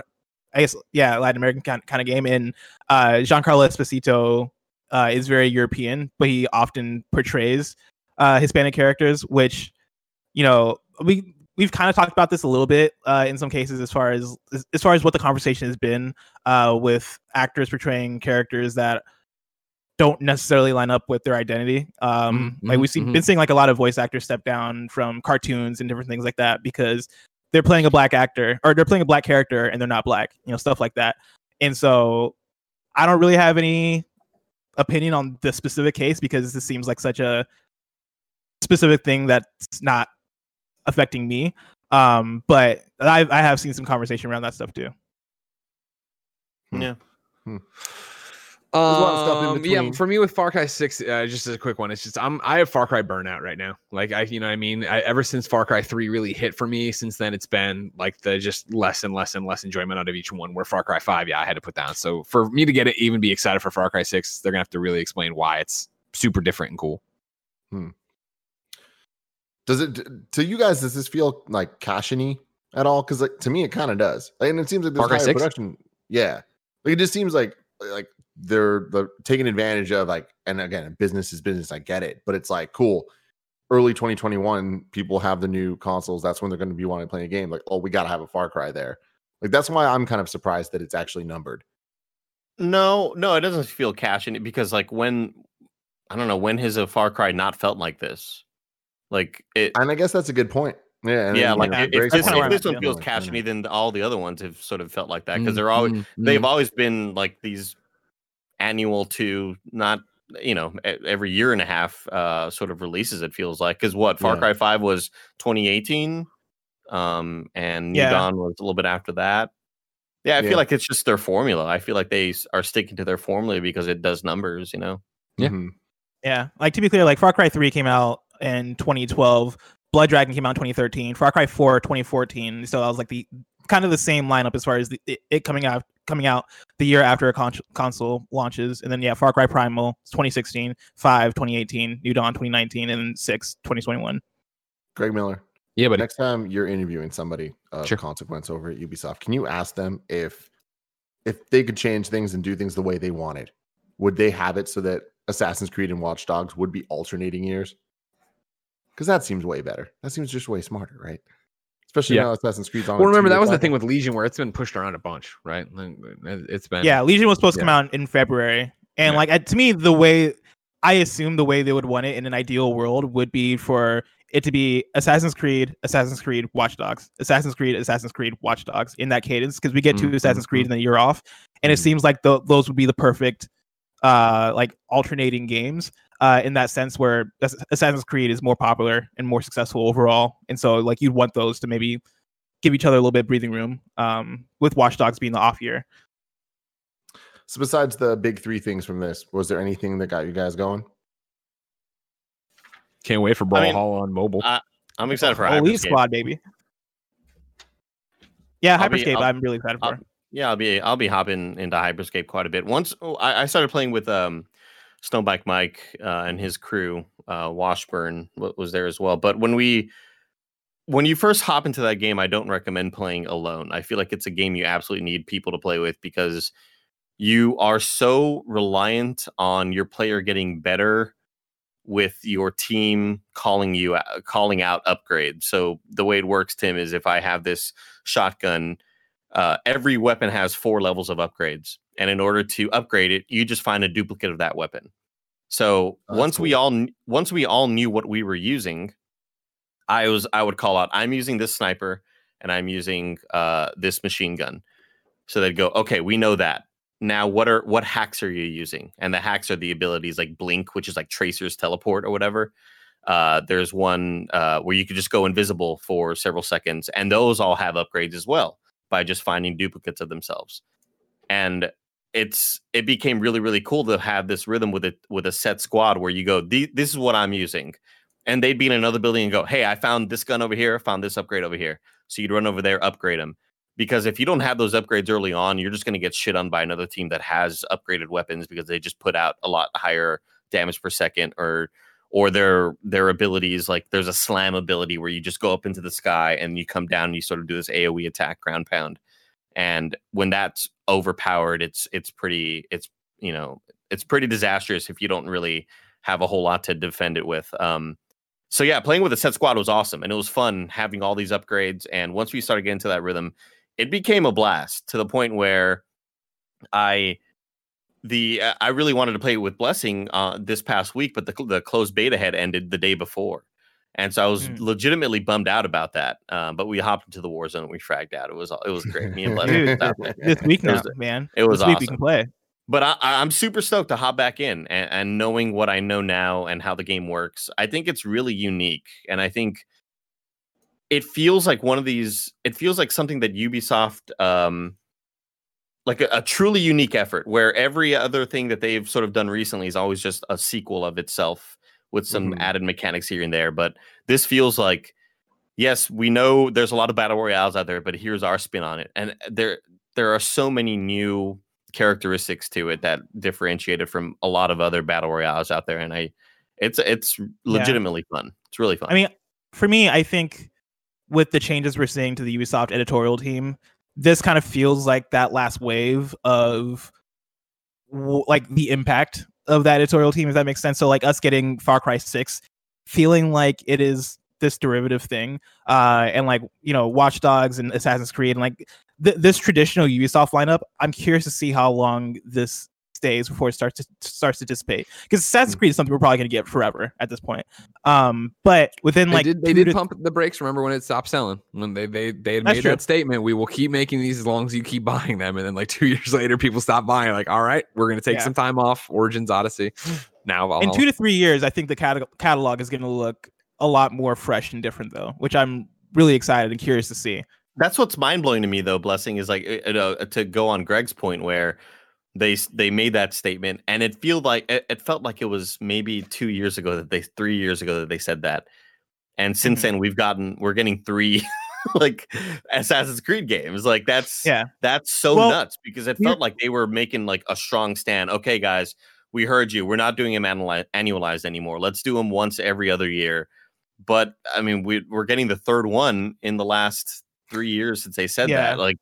I guess yeah, Latin American kind, kind of game. And uh, Giancarlo Esposito uh, is very European, but he often portrays uh, Hispanic characters, which you know we we've kind of talked about this a little bit uh, in some cases as far as as- far as what the conversation has been uh, with actors portraying characters that don't necessarily line up with their identity. Um, Mhm, like we've seen, mhm. been seeing like a lot of voice actors step down from cartoons and different things like that because they're playing a black actor or they're playing a black character and they're not black, you know, stuff like that. And so I don't really have any opinion on the specific case because this seems like such a specific thing that's not affecting me. Um, but I I have seen some conversation around that stuff too. Hmm. Yeah. a lot of stuff in Um, yeah, for me with Far Cry Six, uh, just as a quick one, it's just I'm I have Far Cry burnout right now. Like I, you know, what I mean, I, ever since Far Cry Three really hit for me, since then it's been like the just less and less and less enjoyment out of each one. Where Far Cry Five, yeah, I had to put down. So for me to get it, even be excited for Far Cry Six, they're gonna have to really explain why it's super different and cool. Does it to you guys? Does this feel like cashiny at all? Because like to me, it kind of does, and it seems like Far Cry higher 6? production. Yeah, like it just seems like like they're the taking advantage of like, and again, business is business. I get it, but it's like cool. Early 2021, people have the new consoles. That's when they're going to be wanting to play a game. Like, oh, we got to have a Far Cry there. Like that's why I'm kind of surprised that it's actually numbered. No, no, it doesn't feel cash in it because like when I don't know when has a Far Cry not felt like this? Like it, And I guess that's a good point. Yeah, and yeah. then, Like know, if, if this, if this one feels like, cashiny, mm. then all the other ones have sort of felt like that because Mm, they're always mm, they've mm. always been like these annual to not you know every year and a half uh sort of releases it feels like because what far Yeah. cry 5 was 2018 um and new Yeah. dawn was a little bit after that yeah i Yeah. feel like it's just their formula i feel like they are sticking to their formula because it does numbers you know Yeah. Mhm. Yeah, like to be clear, like Far Cry 3 came out in 2012, Blood Dragon came out in 2013, Far Cry 4 2014. So that was like the kind of the same lineup as far as the, it, it coming out coming out the year after a con- console launches, and then yeah, Far Cry Primal 2016, 5 2018, New Dawn 2019, and 6 2021. Greg Miller. Yeah, but next time you're interviewing somebody of Sure. consequence over at Ubisoft, can you ask them if if they could change things and do things the way they wanted? Would they have it so that Assassin's Creed and Watch Dogs would be alternating years? Because that seems way better. That seems just way smarter, right? Especially Yeah. now Assassin's Creed's on. well, remember that two-year was the thing with Legion where it's been pushed around a bunch, right? It- It's been Yeah, Legion was supposed to come out in February, and Yeah. like to me, the way I assume the way they would want it in an ideal world would be for it to be Assassin's Creed, Assassin's Creed, Watch Dogs, Assassin's Creed, Assassin's Creed, Watch Dogs in that cadence because we get two Mm, Assassin's Creed and then you're off, and it Mhm. seems like tho- those would be the perfect uh like alternating games uh in that sense where Assassin's Creed is more popular and more successful overall, and so like you'd want those to maybe give each other a little bit of breathing room um with Watch Dogs being the off year. So besides the big three things from this, was there anything that got you guys going? can't wait for Brawl mean, Hall on mobile. I- i'm excited for Elite Hyperscape. Squad, baby. Yeah, I'll Hyperscape. I'll- I'm really excited for. I'll- Yeah, I'll be I'll be hopping into Hyperscape quite a bit. Once oh, I, I started playing with um Snowbike Mike uh, and his crew, uh, Washburn was there as well. But when we when you first hop into that game, I don't recommend playing alone. I feel like it's a game you absolutely need people to play with because you are so reliant on your player getting better with your team calling you out- calling out upgrades. So the way it works, Tim, is if I have this shotgun uh, every weapon has four levels of upgrades and in order to upgrade it you just find a duplicate of that weapon. So Oh, once we all once we all knew what we were using i was i would call out i'm using this sniper and i'm using uh, this machine gun. So they'd go okay we know that. Now what are what hacks are you using? And the hacks are the abilities like blink which is like tracers teleport or whatever. Uh, there's one uh, where you could just go invisible for several seconds and those all have upgrades as well by just finding duplicates of themselves. And it's it became really really cool to have this rhythm with it with a set squad where you go this is what I'm using. And they'd be in another building and go, "Hey, I found this gun over here, found this upgrade over here." So you'd run over there, upgrade them. Because if you don't have those upgrades early on, you're just going to get shit on by another team that has upgraded weapons because they just put out a lot higher damage per second or or their their abilities like there's a slam ability where you just go up into the sky and you come down and you sort of do this AoE attack ground pound. And when that's overpowered, it's it's pretty it's you know it's pretty disastrous if you don't really have a whole lot to defend it with. Um, so yeah, playing with a set squad was awesome and it was fun having all these upgrades. And once we started getting to that rhythm, it became a blast to the point where I the uh, I really wanted to play it with Blessing uh, this past week, but the the closed beta had ended the day before, and so I was Mm. legitimately bummed out about that. Um, but we hopped into the war zone and we fragged out. It was it was great. Me and Blessing Dude, was out there. this week It was- man. it was this week we awesome. can play. but I- I'm super stoked to hop back in and, and knowing what I know now and how the game works. I think it's really unique, and I think it feels like one of these. It feels like something that Ubisoft, um, like a, a truly unique effort, where every other thing that they've sort of done recently is always just a sequel of itself with some Mhm. added mechanics here and there. But this feels like, yes, we know there's a lot of battle royales out there, but here's our spin on it, and there there are so many new characteristics to it that differentiate it from a lot of other battle royales out there and i it's it's legitimately fun it's really fun I mean, for me, I think with the changes we're seeing to the Ubisoft editorial team, this kind of feels like that last wave of like the impact of that editorial team, if that makes sense. So, like us getting Far Cry 6, feeling like it is this derivative thing, uh, and like, you know, Watch Dogs and Assassin's Creed, and like th- this traditional Ubisoft lineup, I'm curious to see how long this stays before it starts to starts to dissipate because Assassin's Creed is something we're probably going to get forever at this point. Um, but within They like did, they did to- pump the brakes. Remember when it stopped selling? When they they they had made true. that statement, we will keep making these as long as you keep buying them. And then like two years later, people stopped buying. Like, all right, we're gonna take Yeah. some time off. Origins Odyssey. Now in two to three years, I think the cata- catalog is going to look a lot more fresh and different, though, which I'm really excited and curious to see. that's what's mind-blowing to me though blessing is like uh, uh, to go on greg's point where they they made that statement and it felt like it, it felt like it was maybe two years ago that they three years ago that they said that and since Mhm. then we've gotten we're getting three like assassin's creed games like that's Yeah. that's so Well, nuts because it felt like they were making like a strong stand okay guys we heard you we're not doing them annuali- annualized anymore let's do them once every other year but i mean we, we're getting the third one in the last three years since they said Yeah. that like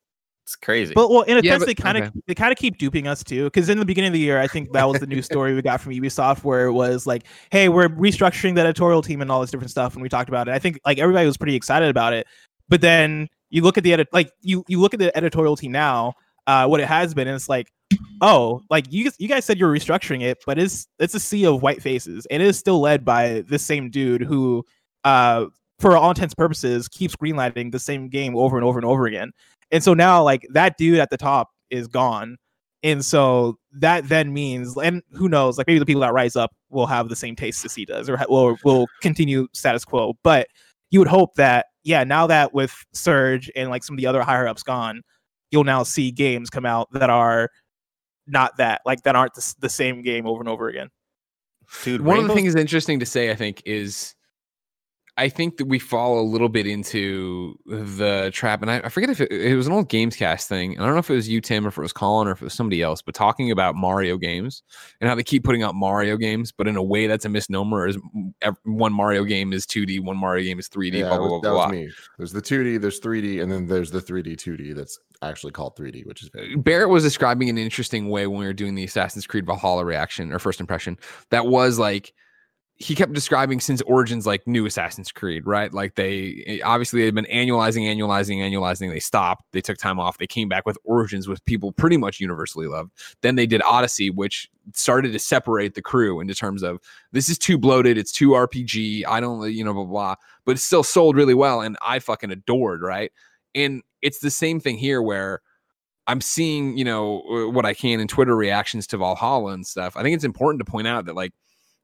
it's crazy But well, in a Yeah, sense, but- they kind of okay. they kind of keep duping us too. Because in the beginning of the year, I think that was the new story we got from Ubisoft, where it was like, "Hey, we're restructuring the editorial team and all this different stuff," and we talked about it. I think like everybody was pretty excited about it. But then you look at the edit, like you you look at the editorial team now, uh, what it has been, and it's like, oh, like you guys- you guys said you're restructuring it, but it's it's a sea of white faces, and it is still led by this same dude who, uh, for all intents and purposes, keeps greenlighting the same game over and over and over again. And so now, like that dude at the top is gone, and so that then means, and who knows, like maybe the people that rise up will have the same taste as he does, or ha- will will continue status quo. But you would hope that, yeah, now that with Serge and like some of the other higher ups gone, you'll now see games come out that are not that, like that aren't the, the same game over and over again. dude One of the things interesting to say, I think, is I think that we fall a little bit into the trap, and I, I forget if it, it was an old Gamescast thing. I don't know if it was you, Tim, or if it was Colin, or if it was somebody else, but talking about Mario games and how they keep putting out Mario games, but in a way that's a misnomer. Is one Mario game is 2D, one Mario game is 3D. Yeah, blah that blah was, blah that was me. There's the 2D, there's 3D, and then there's the 3D 2D that's actually called 3D, which is very uh, Barrett was describing an interesting way when we were doing the Assassin's Creed Valhalla reaction or first impression. That was like he kept describing since Origins like new Assassin's Creed, right? Like they eh, obviously they had been annualizing, annualizing, annualizing. They stopped. They took time off. They came back with Origins, which people pretty much universally loved. Then they did Odyssey, which started to separate the crew into terms of this is too bloated, it's too RPG. I don't, you know, blah blah, blah. but it still sold really well, and I fucking adored, right? And it's the same thing here where I'm seeing, you know, uh, what I can in Twitter reactions to Valhalla and stuff. I think it's important to point out that like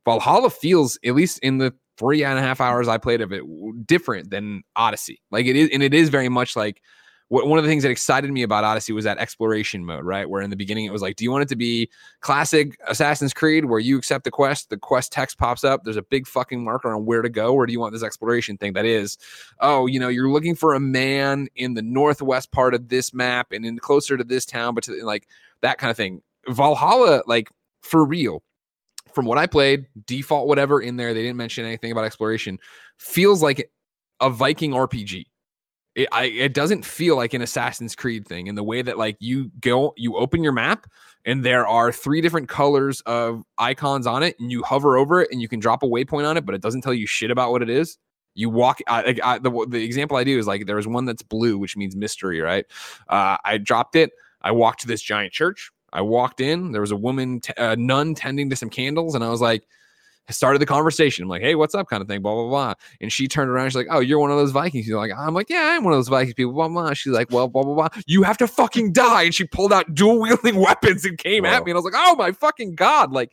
Valhalla feels, at least in the three and a half hours I played of it, different than Odyssey. Like it is, and it is very much like what one of the things that excited me about Odyssey was that exploration mode, right? Where in the beginning it was like, do you want it to be classic Assassin's Creed where you accept the quest, the quest text pops up, there's a big fucking marker on where to go, or do you want this exploration thing that is, oh, you know, you're looking for a man in the northwest part of this map and in closer to this town, but to, like that kind of thing. Valhalla, like for real, from what I played, default whatever in there, they didn't mention anything about exploration. Feels like a Viking RPG. It, I, it doesn't feel like an Assassin's Creed thing in the way that like you go, you open your map and there are three different colors of icons on it, and you hover over it and you can drop a waypoint on it, but it doesn't tell you shit about what it is. You walk. I, I, the the example I do is like there was one that's blue, which means mystery, right? Uh, I dropped it. I walked to this giant church. I walked in. There was a woman, t- a nun, tending to some candles, and I was like, I started the conversation. I'm like, hey, what's up? Kind of thing, blah, blah, blah. And she turned around. She's like, oh, you're one of those Vikings. You're like, I'm like, yeah, I'm one of those Vikings people, blah, blah. She's like, well, blah, blah, blah. You have to fucking die. And she pulled out dual wielding weapons and came Wow. at me. And I was like, oh my fucking God. Like,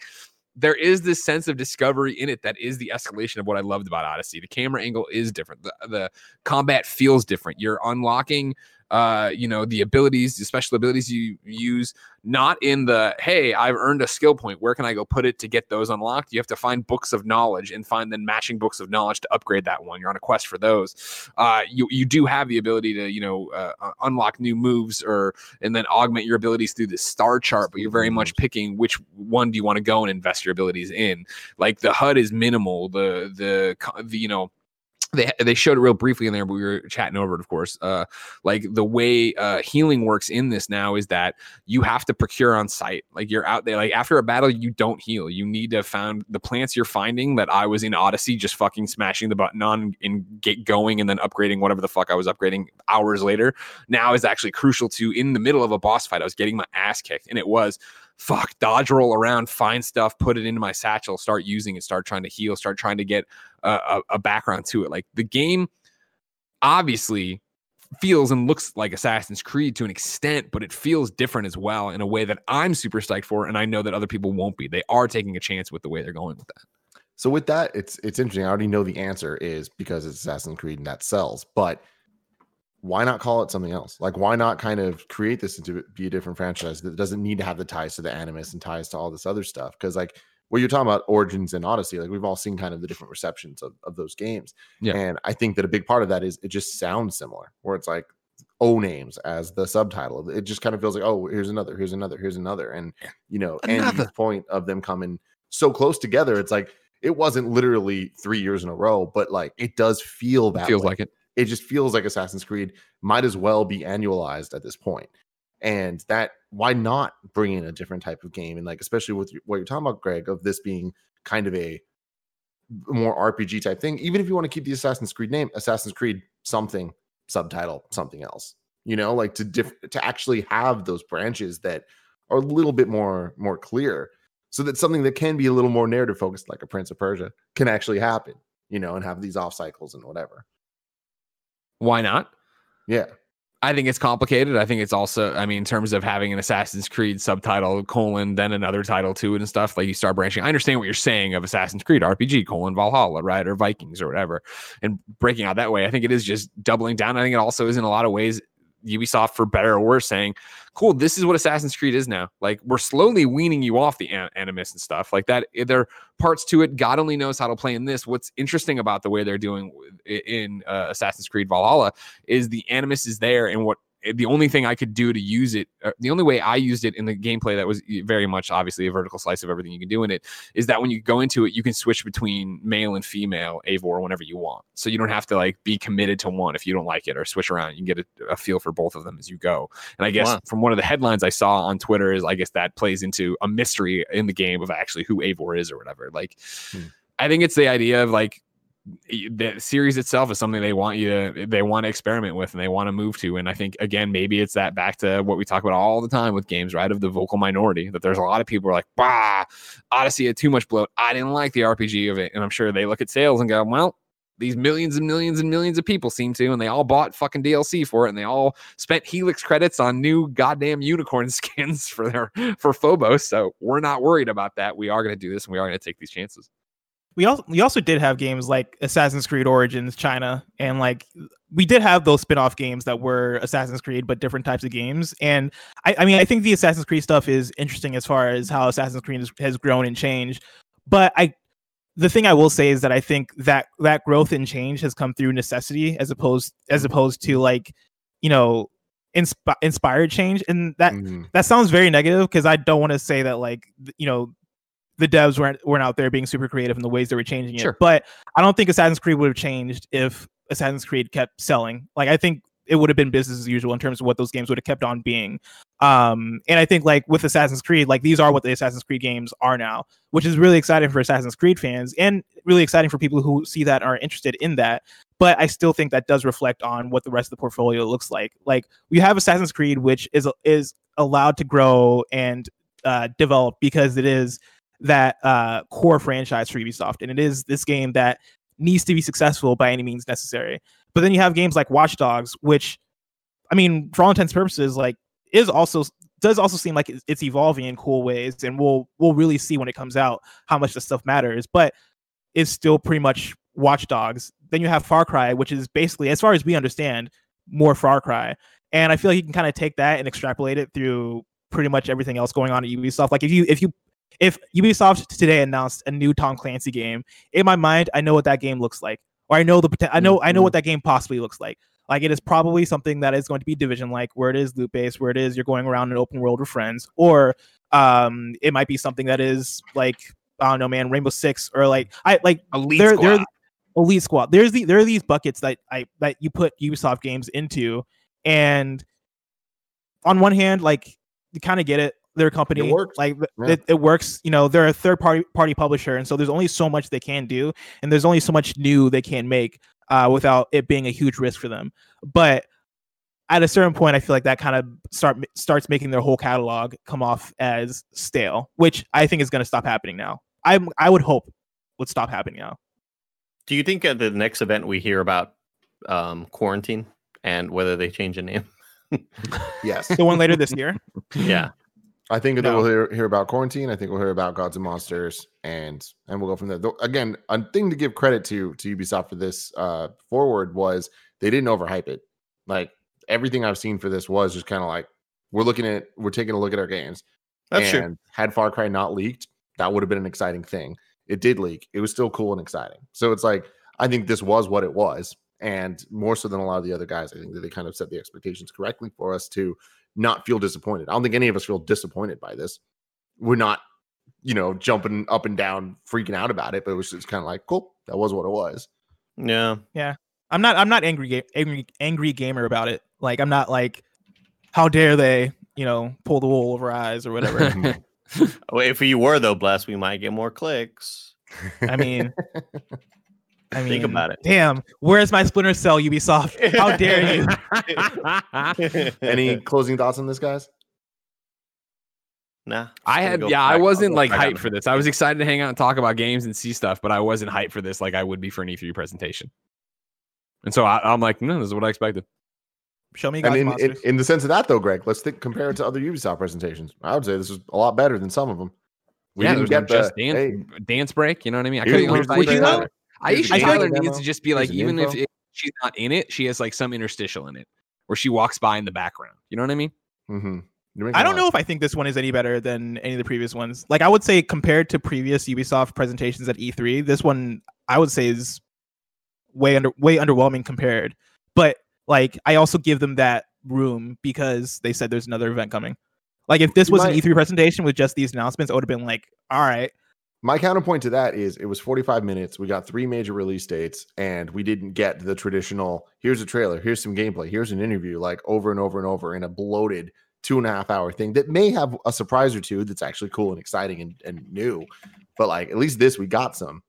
there is this sense of discovery in it that is the escalation of what I loved about Odyssey. The camera angle is different. The, the combat feels different. You're unlocking uh you know the abilities the special abilities you use not in the hey i've earned a skill point. Where can i go put it to get those unlocked? You have to find books of knowledge and find then matching books of knowledge to upgrade that one. You're on a quest for those. Uh you you do have the ability to you know uh, uh, unlock new moves or and then augment your abilities through the star chart but you're very much picking which one do you want to go and invest your abilities in. Like the hud is minimal. The the, the you know they they showed it real briefly in there, but we were chatting over it, of course. Uh, like the way uh, healing works in this now is that you have to procure on site. Like you're out there, like after a battle, you don't heal. You need to found the plants you're finding that I was in Odyssey, just fucking smashing the button on and get going, and then upgrading whatever the fuck I was upgrading hours later. Now is actually crucial to in the middle of a boss fight. I was getting my ass kicked, and it was fuck dodge roll around, find stuff, put it into my satchel, start using it, start trying to heal, start trying to get a, a, a background to it. Like the game obviously feels and looks like Assassin's Creed to an extent, but it feels different as well in a way that I'm super psyched for, and I know that other people won't be. They are taking a chance with the way they're going with that. So with that, it's it's interesting. I already know the answer is because it's Assassin's Creed and that sells, but why not call it something else? Like, why not kind of create this into be a different franchise that doesn't need to have the ties to the Animus and ties to all this other stuff? Because like what you're talking about, Origins and Odyssey, like we've all seen kind of the different receptions of, of those games. Yeah. And I think that a big part of that is it just sounds similar, where it's like O names as the subtitle. It just kind of feels like, oh, here's another, here's another, here's another. And you know, Another. Andy's point of them coming so close together, it's like it wasn't literally three years in a row, but like it does feel that Feels way like it. It just feels like Assassin's Creed might as well be annualized at this point. And that why not bring in a different type of game? And like especially with what you're talking about, Greg, of this being kind of a more RPG type thing. Even if you want to keep the Assassin's Creed name, Assassin's Creed something subtitle something else. You know, like to diff- to actually have those branches that are a little bit more more clear, so that something that can be a little more narrative focused, like a Prince of Persia, can actually happen. You know, and have these off cycles and whatever. Why not? Yeah. I think it's complicated. I think it's also, I mean, in terms of having an Assassin's Creed subtitle, colon, then another title to it and stuff, like you start branching. I understand what you're saying of Assassin's Creed RPG, colon, Valhalla, right? Or Vikings or whatever. And breaking out that way, I think it is just doubling down. I think it also is in a lot of ways Ubisoft, for better or worse, saying, cool, this is what Assassin's Creed is now. Like we're slowly weaning you off the an- Animus and stuff like that. eh, There are parts to it. God only knows how to play in this. What's interesting about the way they're doing in uh, Assassin's Creed Valhalla is the Animus is there, and what the only thing I could do to use it, uh, the only way I used it in the gameplay that was very much obviously a vertical slice of everything you can do in it, is that when you go into it, you can switch between male and female Eivor whenever you want. So you don't have to like be committed to one if you don't like it or switch around. You can get a, a feel for both of them as you go. And I guess Wow. from one of the headlines I saw on Twitter is I guess that plays into a mystery in the game of actually who Eivor is or whatever. Like, Hmm. I think it's the idea of like the series itself is something they want you to they want to experiment with and they want to move to and i think again maybe it's that back to what we talk about all the time with games right of the vocal minority that there's a lot of people are like bah odyssey had too much bloat i didn't like the rpg of it and i'm sure they look at sales and go well these millions and millions and millions of people seem to, and they all bought fucking DLC for it, and they all spent Helix credits on new goddamn unicorn skins for their for Phobos. So we're not worried about that. We are going to do this, and we are going to take these chances. We also we also did have games like Assassin's Creed Origins China and like we did have those spin-off games that were Assassin's Creed but different types of games. And I, I mean I think the Assassin's Creed stuff is interesting as far as how Assassin's Creed has, has grown and changed. But I the thing I will say is that I think that that growth and change has come through necessity as opposed as opposed to like you know insp- inspired change. And that Mhm. that sounds very negative because I don't want to say that like you know the devs weren't weren't out there being super creative in the ways they were changing it. Sure. But I don't think Assassin's Creed would have changed if Assassin's Creed kept selling. Like I think it would have been business as usual in terms of what those games would have kept on being. Um, and I think like with Assassin's Creed, like these are what the Assassin's Creed games are now, which is really exciting for Assassin's Creed fans and really exciting for people who see that and are interested in that. But I still think that does reflect on what the rest of the portfolio looks like. Like we have Assassin's Creed, which is is allowed to grow and uh, develop because it is that uh, core franchise for Ubisoft, and it is this game that needs to be successful by any means necessary. But then you have games like Watch Dogs, which, I mean, for all intents purposes, like is also does also seem like it's- evolving in cool ways, and we'll we'll really see when it comes out how much the stuff matters. But it's still pretty much Watch Dogs. Then you have Far Cry, which is basically, as far as we understand, more Far Cry. And I feel like you can kind of take that and extrapolate it through pretty much everything else going on at Ubisoft. Like if you if you if Ubisoft today announced a new Tom Clancy game, in my mind, I know what that game looks like, or I know the I know I know what that game possibly looks like. Like it is probably something that is going to be division like, where it is loot based, where it is you're going around an open world with friends, or um, it might be something that is like I don't know, man, Rainbow Six, or like I like Elite they're, Squad. they're elite squad. There's the there are these buckets that I that you put Ubisoft games into, and on one hand, like you kind of get it. Their company, works. like Yeah. it, it works. You know, they're a third party party publisher, and so there's only so much they can do, and there's only so much new they can make uh, without it being a huge risk for them. But at a certain point, I feel like that kind of start starts making their whole catalog come off as stale, which I think is going to stop happening now. I I would hope would stop happening now. Do you think at the next event we hear about um, quarantine and whether they change the name? Yes. The one later this year. yeah. I think that we'll hear, hear about quarantine. I think we'll hear about Gods and Monsters, and and we'll go from there. Though, again, a thing to give credit to to Ubisoft for this uh, forward was they didn't overhype it. Like everything I've seen for this was just kind of like we're looking at we're taking a look at our games. That's true. and had Far Cry not leaked, that would have been an exciting thing. It did leak. It was still cool and exciting. So it's like I think this was what it was, and more so than a lot of the other guys, I think that they kind of set the expectations correctly for us to not feel disappointed. I don't think any of us feel disappointed by this. We're not, you know, jumping up and down, freaking out about it, but it was just kind of like, cool, that was what it was. Yeah. Yeah. I'm not I'm not angry angry angry gamer about it. Like I'm not like how dare they, you know, pull the wool over eyes or whatever. If you were though blessed, we might get more clicks. I mean I mean Think about it. Damn, where's my Splinter Cell Ubisoft? How dare you? Any closing thoughts on this, guys? Nah. I had yeah, I back- I'll wasn't like back on hyped for this. I was excited to hang out and talk about games and see stuff, but I wasn't hyped for this like I would be for an E3 presentation. And so I, I'm like, no, this is what I expected. Show me And Gods in, in, in the sense of that, though, Greg, let's think compare it to other Ubisoft presentations. I would say this is a lot better than some of them. We yeah, didn't there's no the just dance, hey, dance break. You know what I mean? I couldn't here's the understand trailer. Tyler. I Here's usually Tyler needs demo. to just be like, Here's the even if it, she's not in it, she has like some interstitial in it where she walks by in the background. You know what I mean? mhm. You're making I a don't know if I think this one is any better than any of the previous ones. Like I would say compared to previous Ubisoft presentations at E3, this one I would say is way under way underwhelming compared. But like I also give them that room because they said there's another event coming. Like if this was might- an E3 presentation with just these announcements, I would have been like, all right, My counterpoint to that is it was 45 minutes. We got three major release dates, and we didn't get the traditional here's a trailer, here's some gameplay, here's an interview, like over and over and over in a bloated two and a half hour thing that may have a surprise or two that's actually cool and exciting and, and new. But like at least this, we got some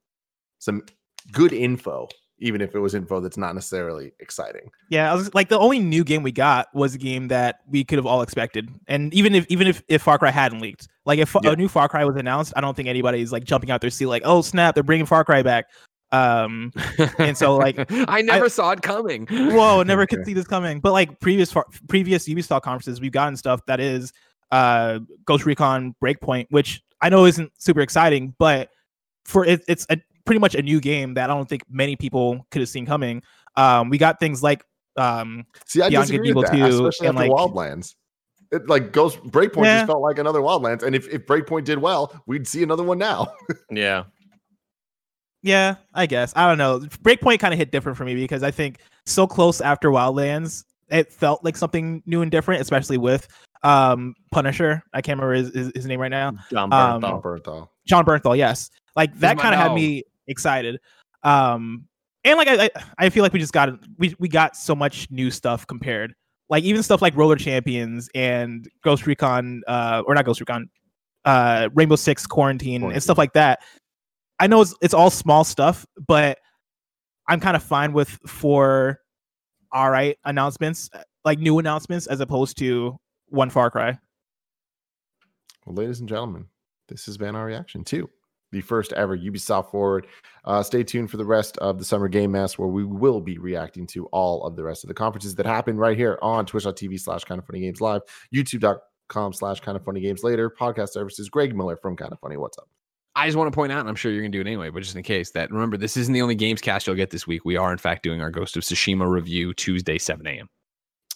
some good info, even if it was info that's not necessarily exciting. Yeah, I was like the only new game we got was a game that we could have all expected, and even if even if, if Far Cry hadn't leaked, like if Yeah. a new Far Cry was announced, I don't think anybody's like jumping out their seat like, oh snap, they're bringing Far Cry back. Um, And so, like, I never saw it coming. whoa, never could see this coming. But like previous Far- previous Ubisoft conferences, we've gotten stuff that is uh Ghost Recon Breakpoint, which I know isn't super exciting, but for it, it's a pretty much a new game that I don't think many people could have seen coming. Um, we got things like um See, I Beyond Good disagree with Evil that, 2 especially and, after like- Wildlands. It, like Ghost Breakpoint Yeah. just felt like another Wildlands, and if, if Breakpoint did well, we'd see another one now. Yeah. Yeah, I guess. I don't know. Breakpoint kind of hit different for me because I think so close after Wildlands, it felt like something new and different, especially with um Punisher. I can't remember his, his, his name right now. Jon Um, Bernthal. Bernthal. Jon Bernthal, yes. Like that kind of had me excited. Um and like I, I feel like we just got we we got so much new stuff compared. Like even stuff like Roller Champions and Ghost Recon uh or not Ghost Recon uh Rainbow Six Quarantine, and stuff like that. I know it's it's all small stuff, but I'm kind of fine with for all right announcements, like new announcements as opposed to one Far Cry. Well, ladies and gentlemen, this has been our reaction to the first ever Ubisoft Forward. Uh, stay tuned for the rest of the Summer Game Mass, where we will be reacting to all of the rest of the conferences that happen right here on twitch.tv slash kind of funny games live, youtube.com slash kind of funny games later, podcast services. Greg Miller from Kinda Funny. What's up? I just want to point out, and I'm sure you're going to do it anyway, but just in case that remember, this isn't the only Gamescast you'll get this week. We are, in fact, doing our Ghost of Tsushima review Tuesday, 7 a.m.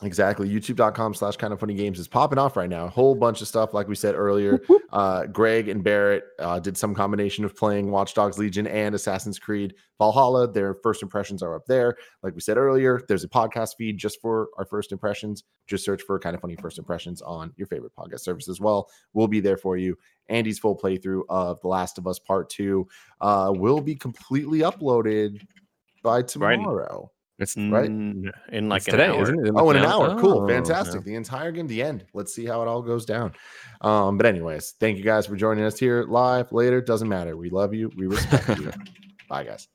Exactly. YouTube.com slash kind of funny games is popping off right now. A whole bunch of stuff, like we said earlier. Uh, Greg and Barrett uh, did some combination of playing Watch Dogs Legion and Assassin's Creed Valhalla. Their first impressions are up there. Like we said earlier, there's a podcast feed just for our first impressions. Just search for kind of funny first impressions on your favorite podcast service as well. We'll be there for you. Andy's full playthrough of The Last of Us Part 2 uh, will be completely uploaded by tomorrow. It's Right. Mm, in like an today, hour. isn't it? Oh, in an Yeah. hour. Cool. Oh, Fantastic. The entire game, the end. Let's see how it all goes down. Um, but anyways, thank you guys for joining us here live later. Doesn't matter. We love you. We respect you. Bye, guys.